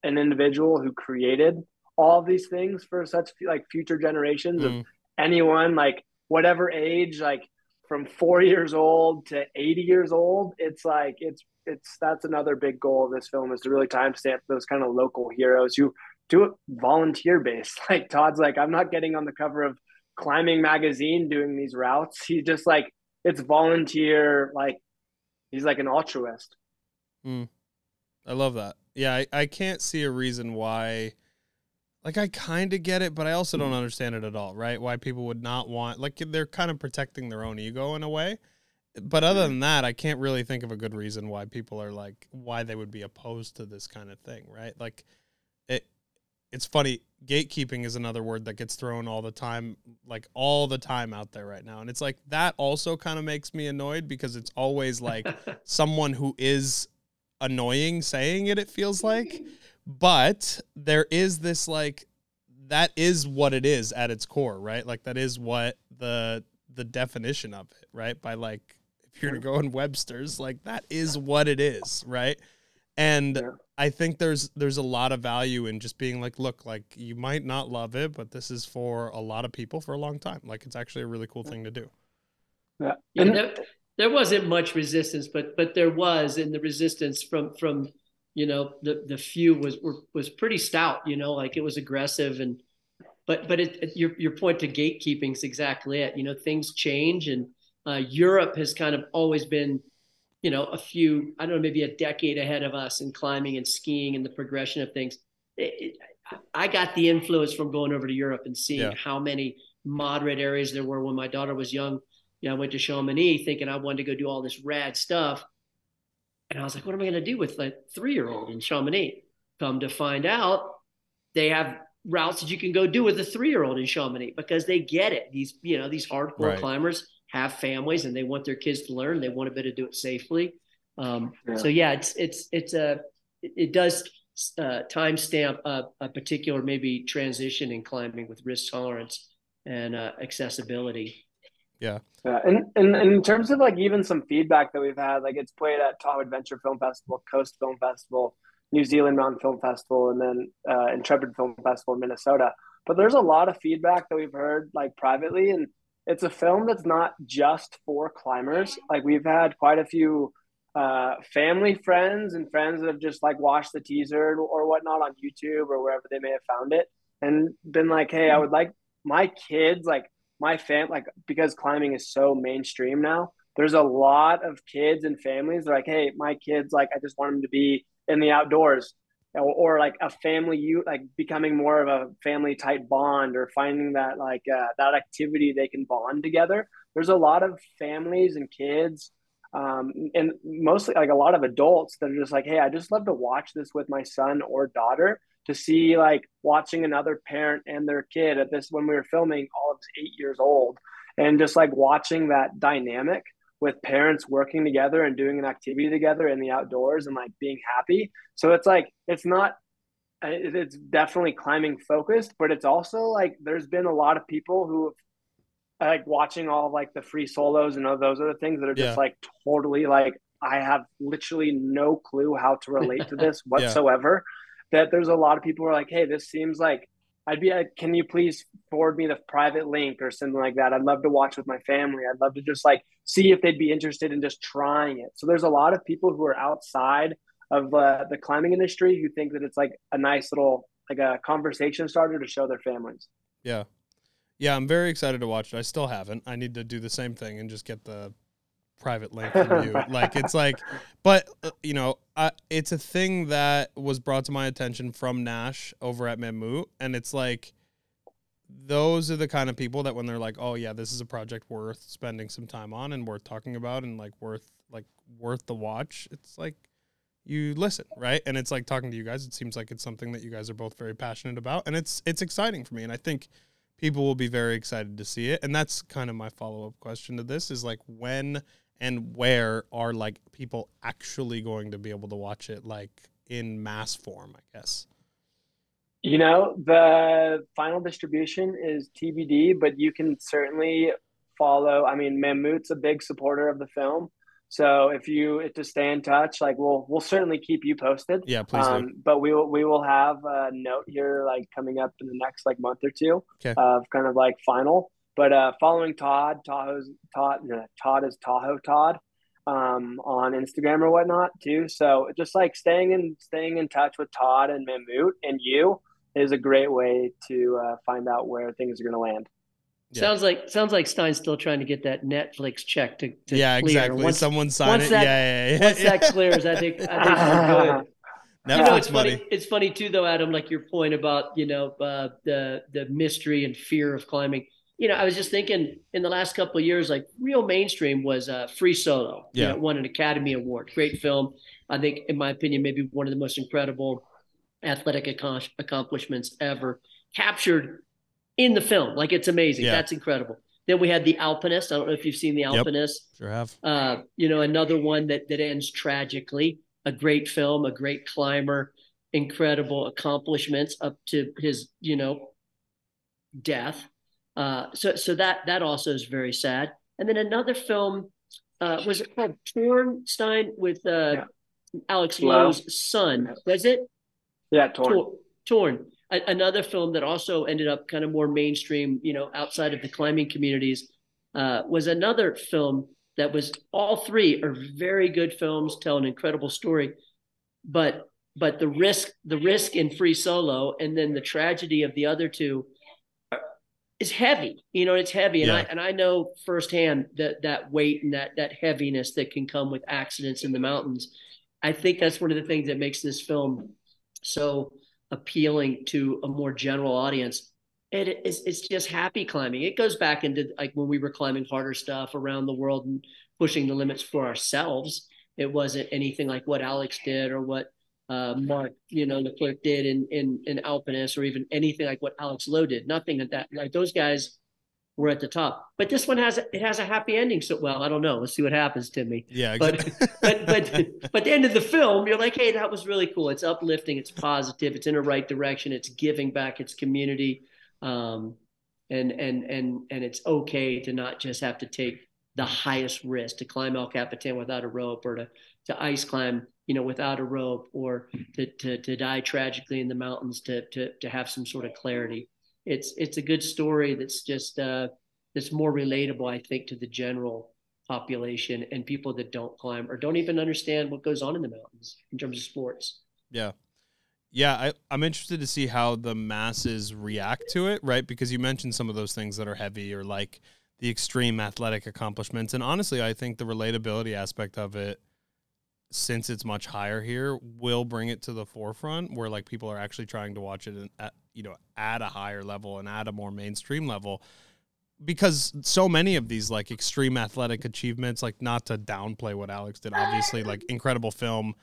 an individual who created all of these things for such like future generations mm. of anyone, like whatever age, like from four years old to 80 years old it's like it's it's that's another big goal of this film is to really timestamp those kind of local heroes who do it volunteer based like todd's like i'm not getting on the cover of climbing magazine doing these routes he just like it's volunteer like he's like an altruist mm. i love that yeah I, I can't see a reason why like I kind of get it, but I also don't mm-hmm. understand it at all, right? Why people would not want like they're kind of protecting their own ego in a way. But other than that, I can't really think of a good reason why people are like why they would be opposed to this kind of thing, right? Like it's funny. Gatekeeping is another word that gets thrown all the time, like all the time out there right now. And it's like that also kind of makes me annoyed because it's always like someone who is annoying saying it, it feels like. But there is this like that is what it is at its core, right? Like that is what the the definition of it, right? By like if you're gonna go in Webster's, like that is what it is, right? And. I think there's there's a lot of value in just being like, look, like you might not love it, but this is for a lot of people for a long time. Like it's actually a really cool thing to do. Yeah. yeah there, there wasn't much resistance, but but there was, and the resistance from from you know the the few was were, was pretty stout. You know, like it was aggressive and. But but it, it, your your point to gatekeeping is exactly it. You know, things change, and uh, Europe has kind of always been you know, a few, I don't know, maybe a decade ahead of us in climbing and skiing and the progression of things. It, it, I got the influence from going over to Europe and seeing yeah. how many moderate areas there were when my daughter was young. You know, I went to Chamonix thinking I wanted to go do all this rad stuff. And I was like, what am I going to do with a three year old in Chamonix? Come to find out, they have routes that you can go do with a three year old in Chamonix because they get it. These, you know, these hardcore right. climbers have families and they want their kids to learn. They want to be able to do it safely. Um, yeah. So yeah, it's it's it's a it does uh, timestamp a, a, particular maybe transition in climbing with risk tolerance and uh, accessibility. Yeah. Yeah, and, and, and in terms of like even some feedback that we've had, like it's played at Tahoe Adventure Film Festival, Coast Film Festival, New Zealand Mountain Film Festival, and then uh, Intrepid Film Festival in Minnesota. But there's a lot of feedback that we've heard like privately, and it's a film that's not just for climbers. Like we've had quite a few uh, family friends and friends that have just like watched the teaser or whatnot on YouTube or wherever they may have found it and been like, hey, I would like my kids, like my fam, like because climbing is so mainstream now. There's a lot of kids and families that are like, hey, my kids, like I just want them to be in the outdoors or, or, like a family you like becoming more of a family type bond or finding that like uh, that activity they can bond together. There's a lot of families and kids um, and mostly like a lot of adults that are just like hey i just love to watch this with my son or daughter to see like watching another parent and their kid at this when we were filming all of eight years old and just like watching that dynamic with parents working together and doing an activity together in the outdoors and like being happy. So it's like it's not uh, it's definitely climbing focused, but it's also like there's been a lot of people who like watching all of, like the free solos and all those other things that are just yeah. like totally like I have literally no clue how to relate to this whatsoever. yeah. That there's a lot of people who are like, hey, this seems like I'd be, like, can you please forward me the private link or something like that? I'd love to watch with my family. I'd love to just like see if they'd be interested in just trying it. So there's a lot of people who are outside of uh, the climbing industry who think that it's like a nice little like a conversation starter to show their families. Yeah. Yeah, I'm very excited to watch it. I still haven't. I need to do the same thing and just get the private link from you. like it's like, but uh, you know, I, it's a thing that was brought to my attention from Nash over at Mammut, and it's like those are the kind of people that when they're like, oh yeah, this is a project worth spending some time on and worth talking about and like worth like worth the watch. It's like you listen, right? And it's like talking to you guys. It seems like it's something that you guys are both very passionate about, and it's it's exciting for me. And I think people will be very excited to see it. And that's kind of my follow up question to this: is like when and where are like people actually going to be able to watch it like in mass form i guess you know the final distribution is tbd but you can certainly follow i mean mammut's a big supporter of the film so if you if to stay in touch like we'll we'll certainly keep you posted yeah please um, do. but we will we will have a note here like coming up in the next like month or two okay. of kind of like final but uh, following Todd, Tahoe's Todd, no, Todd is Tahoe Todd um, on Instagram or whatnot too. So just like staying in staying in touch with Todd and Mammut and you is a great way to uh, find out where things are going to land. Yeah. Sounds like sounds like Stein's still trying to get that Netflix check to, to yeah clear. exactly. Once, Someone sign it. That, yeah, yeah, yeah. Once that clears, I think I think we're good. Netflix you know, it's money. funny. It's funny too, though, Adam. Like your point about you know uh, the the mystery and fear of climbing you know, I was just thinking in the last couple of years, like real mainstream was uh, Free Solo. Yeah, you know, won an Academy Award. Great film. I think, in my opinion, maybe one of the most incredible athletic accomplishments ever captured in the film. Like it's amazing. Yeah. That's incredible. Then we had the Alpinist. I don't know if you've seen the Alpinist. Yep, sure have. Uh, you know, another one that that ends tragically. A great film, a great climber, incredible accomplishments up to his, you know, death. Uh, so so that that also is very sad. And then another film uh, was it called Tornstein with uh, yeah. Alex Lowe's son? Was it? Yeah, Torn. Torn. A- another film that also ended up kind of more mainstream, you know, outside of the climbing communities, uh, was another film that was all three are very good films, tell an incredible story, but but the risk the risk in free solo and then the tragedy of the other two is heavy. You know, it's heavy, and yeah. I and I know firsthand that that weight and that that heaviness that can come with accidents in the mountains. I think that's one of the things that makes this film so appealing to a more general audience. It is it's just happy climbing. It goes back into like when we were climbing harder stuff around the world and pushing the limits for ourselves. It wasn't anything like what Alex did or what uh, Mark, you know, Leclerc did in in in Alpinist or even anything like what Alex Lowe did. Nothing like that. Like those guys were at the top. But this one has it has a happy ending. So well, I don't know. Let's see what happens, Timmy. Yeah, exactly. but but but but the end of the film, you're like, hey, that was really cool. It's uplifting. It's positive. It's in the right direction. It's giving back its community. Um, and and and and it's okay to not just have to take the highest risk to climb El Capitan without a rope or to to ice climb you know, without a rope or to, to, to die tragically in the mountains to, to, to have some sort of clarity. It's, it's a good story that's just, uh, that's more relatable, I think, to the general population and people that don't climb or don't even understand what goes on in the mountains in terms of sports. Yeah. Yeah, I, I'm interested to see how the masses react to it, right? Because you mentioned some of those things that are heavy or like the extreme athletic accomplishments. And honestly, I think the relatability aspect of it since it's much higher here, will bring it to the forefront where like people are actually trying to watch it at you know at a higher level and at a more mainstream level. Because so many of these like extreme athletic achievements like not to downplay what Alex did obviously like incredible film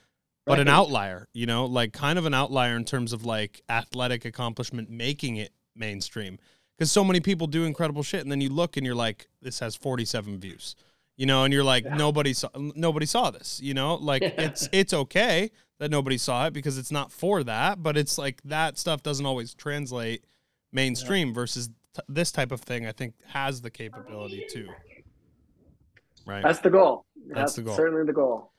but an outlier you know like kind of an outlier in terms of like athletic accomplishment making it mainstream. Because so many people do incredible shit and then you look and you're like this has 47 views you know, and you're like yeah. nobody saw nobody saw this, you know, like it's it's okay that nobody saw it because it's not for that, but it's like that stuff doesn't always translate mainstream yeah. versus t- this type of thing. I think has the capability to. Right. That's the goal. That's, That's the goal. Certainly the goal.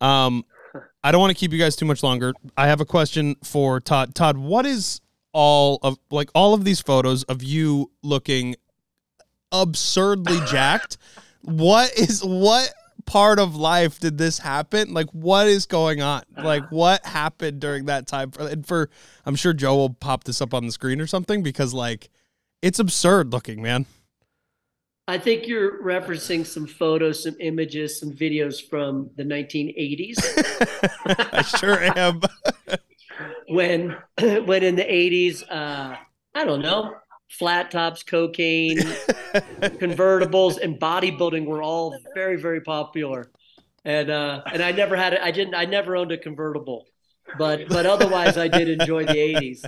Um, I don't want to keep you guys too much longer. I have a question for Todd. Todd, what is all of like all of these photos of you looking absurdly jacked? What is what part of life did this happen? Like, what is going on? Like, what happened during that time? For, and for, I'm sure Joe will pop this up on the screen or something because, like, it's absurd looking, man. I think you're referencing some photos, some images, some videos from the 1980s. I sure am. when, when in the 80s, uh, I don't know, flat tops, cocaine, convertibles, and bodybuilding were all very, very popular. And uh, and I never had it. I didn't. I never owned a convertible, but but otherwise I did enjoy the '80s.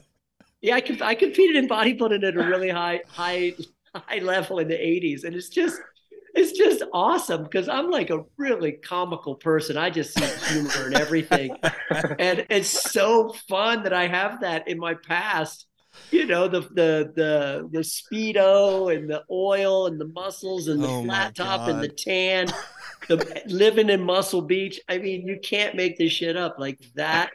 Yeah, I I competed in bodybuilding at a really high high high level in the '80s, and it's just it's just awesome because I'm like a really comical person. I just see humor in everything, and it's so fun that I have that in my past you know the the the the speedo and the oil and the muscles and the oh flat top God. and the tan the living in muscle beach. I mean you can't make this shit up. Like that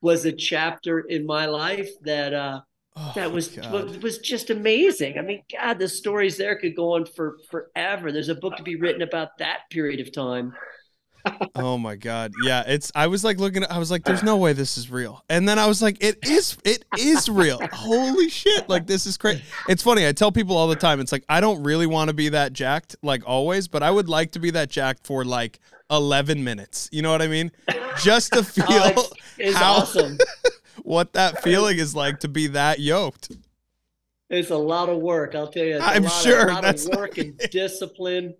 was a chapter in my life that uh oh that was God. was just amazing. I mean god the stories there could go on for forever. There's a book to be written about that period of time oh my god. Yeah it's i was like looking i was like there's no way this is real. And then i was like it is it is real. Holy shit like this is crazy it's funny i tell people all the time it's like i don't really want to be that jacked like always but i would like to be that jacked for like 11 minutes you know what i mean? Just to feel oh, it's, how, awesome. what that feeling is like to be that yoked. It's a lot of work i'll tell you it's i'm lot sure of, a lot of work and discipline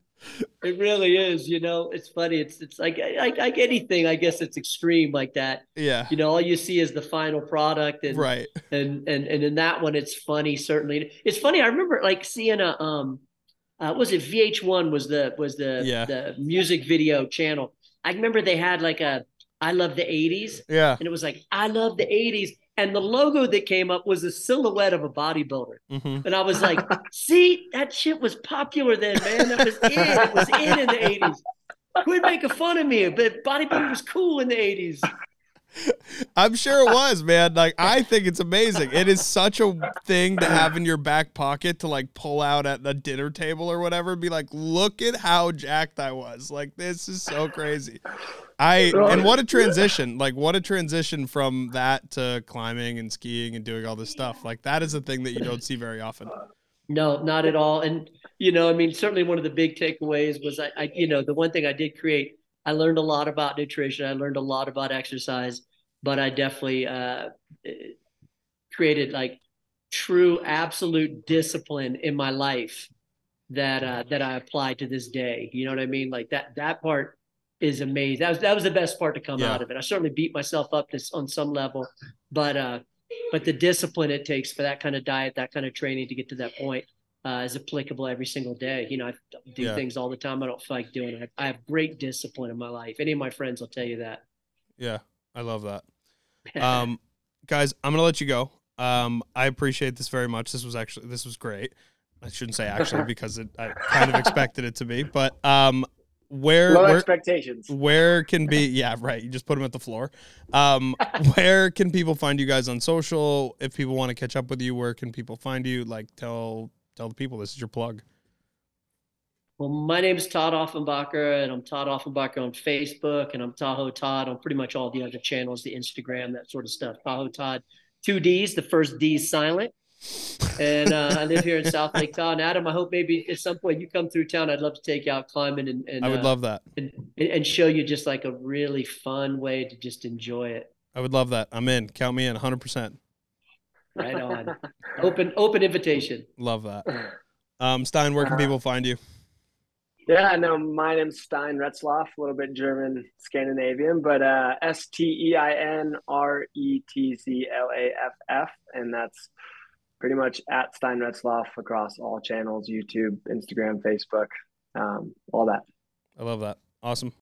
It really is. You know, it's funny. It's it's like like like anything. I guess it's extreme like that. Yeah. You know, all you see is the final product, and right. And and and in that one, it's funny. Certainly, it's funny. I remember like seeing a um, uh, was it VH1 was the was the yeah. the music video channel. I remember they had like a I love the 80s. Yeah. And it was like, I love the 80s. And the logo that came up was a silhouette of a bodybuilder. Mm-hmm. And I was like, see, that shit was popular then, man. That was in. It was in in the 80s. Quit making fun of me, but bodybuilding was cool in the 80s. I'm sure it was, man. Like I think it's amazing. It is such a thing to have in your back pocket to like pull out at the dinner table or whatever. Be like, look at how jacked I was. Like this is so crazy. I and what a transition. Like what a transition from that to climbing and skiing and doing all this stuff. Like that is a thing that you don't see very often. No, not at all. And you know, I mean, certainly one of the big takeaways was I, I you know, the one thing I did create I learned a lot about nutrition. I learned a lot about exercise, but I definitely uh, created like true, absolute discipline in my life that uh, that I apply to this day. You know what I mean? Like that that part is amazing. That was that was the best part to come yeah. out of it. I certainly beat myself up this on some level, but uh, but the discipline it takes for that kind of diet, that kind of training to get to that point uh, is applicable every single day. You know, I do yeah. things all the time. I don't feel like doing it. I have great discipline in my life. Any of my friends will tell you that. Yeah, I love that. Um, guys, I'm gonna let you go. Um, I appreciate this very much. This was actually this was great. I shouldn't say actually because it, I kind of expected it to be, but um, where low where, expectations. Where can be yeah right? You just put them at the floor. Um, where can people find you guys on social? If people want to catch up with you, where can people find you? Like tell tell the people this is your plug. Well, my name is Todd Offenbacher, and I'm Todd Offenbacher on Facebook, and I'm Tahoe Todd on pretty much all the other channels, the Instagram, that sort of stuff. Tahoe Todd, two D's. The first D is silent. and uh, I live here in South Lake Tahoe. And Adam, I hope maybe at some point you come through town. I'd love to take you out climbing and, and I would uh, love that and, and show you just like a really fun way to just enjoy it. I would love that. I'm in. Count me in 100. Percent Right on. open open invitation. Love that. Um, Stein, where can uh, people find you? Yeah, no, my name's Stein Retzlaff, a little bit German Scandinavian, but uh, S T E I N R E T Z L A F F, and that's pretty much at Stein Retzlaff across all channels YouTube, Instagram, Facebook, um, all that. I love that. Awesome.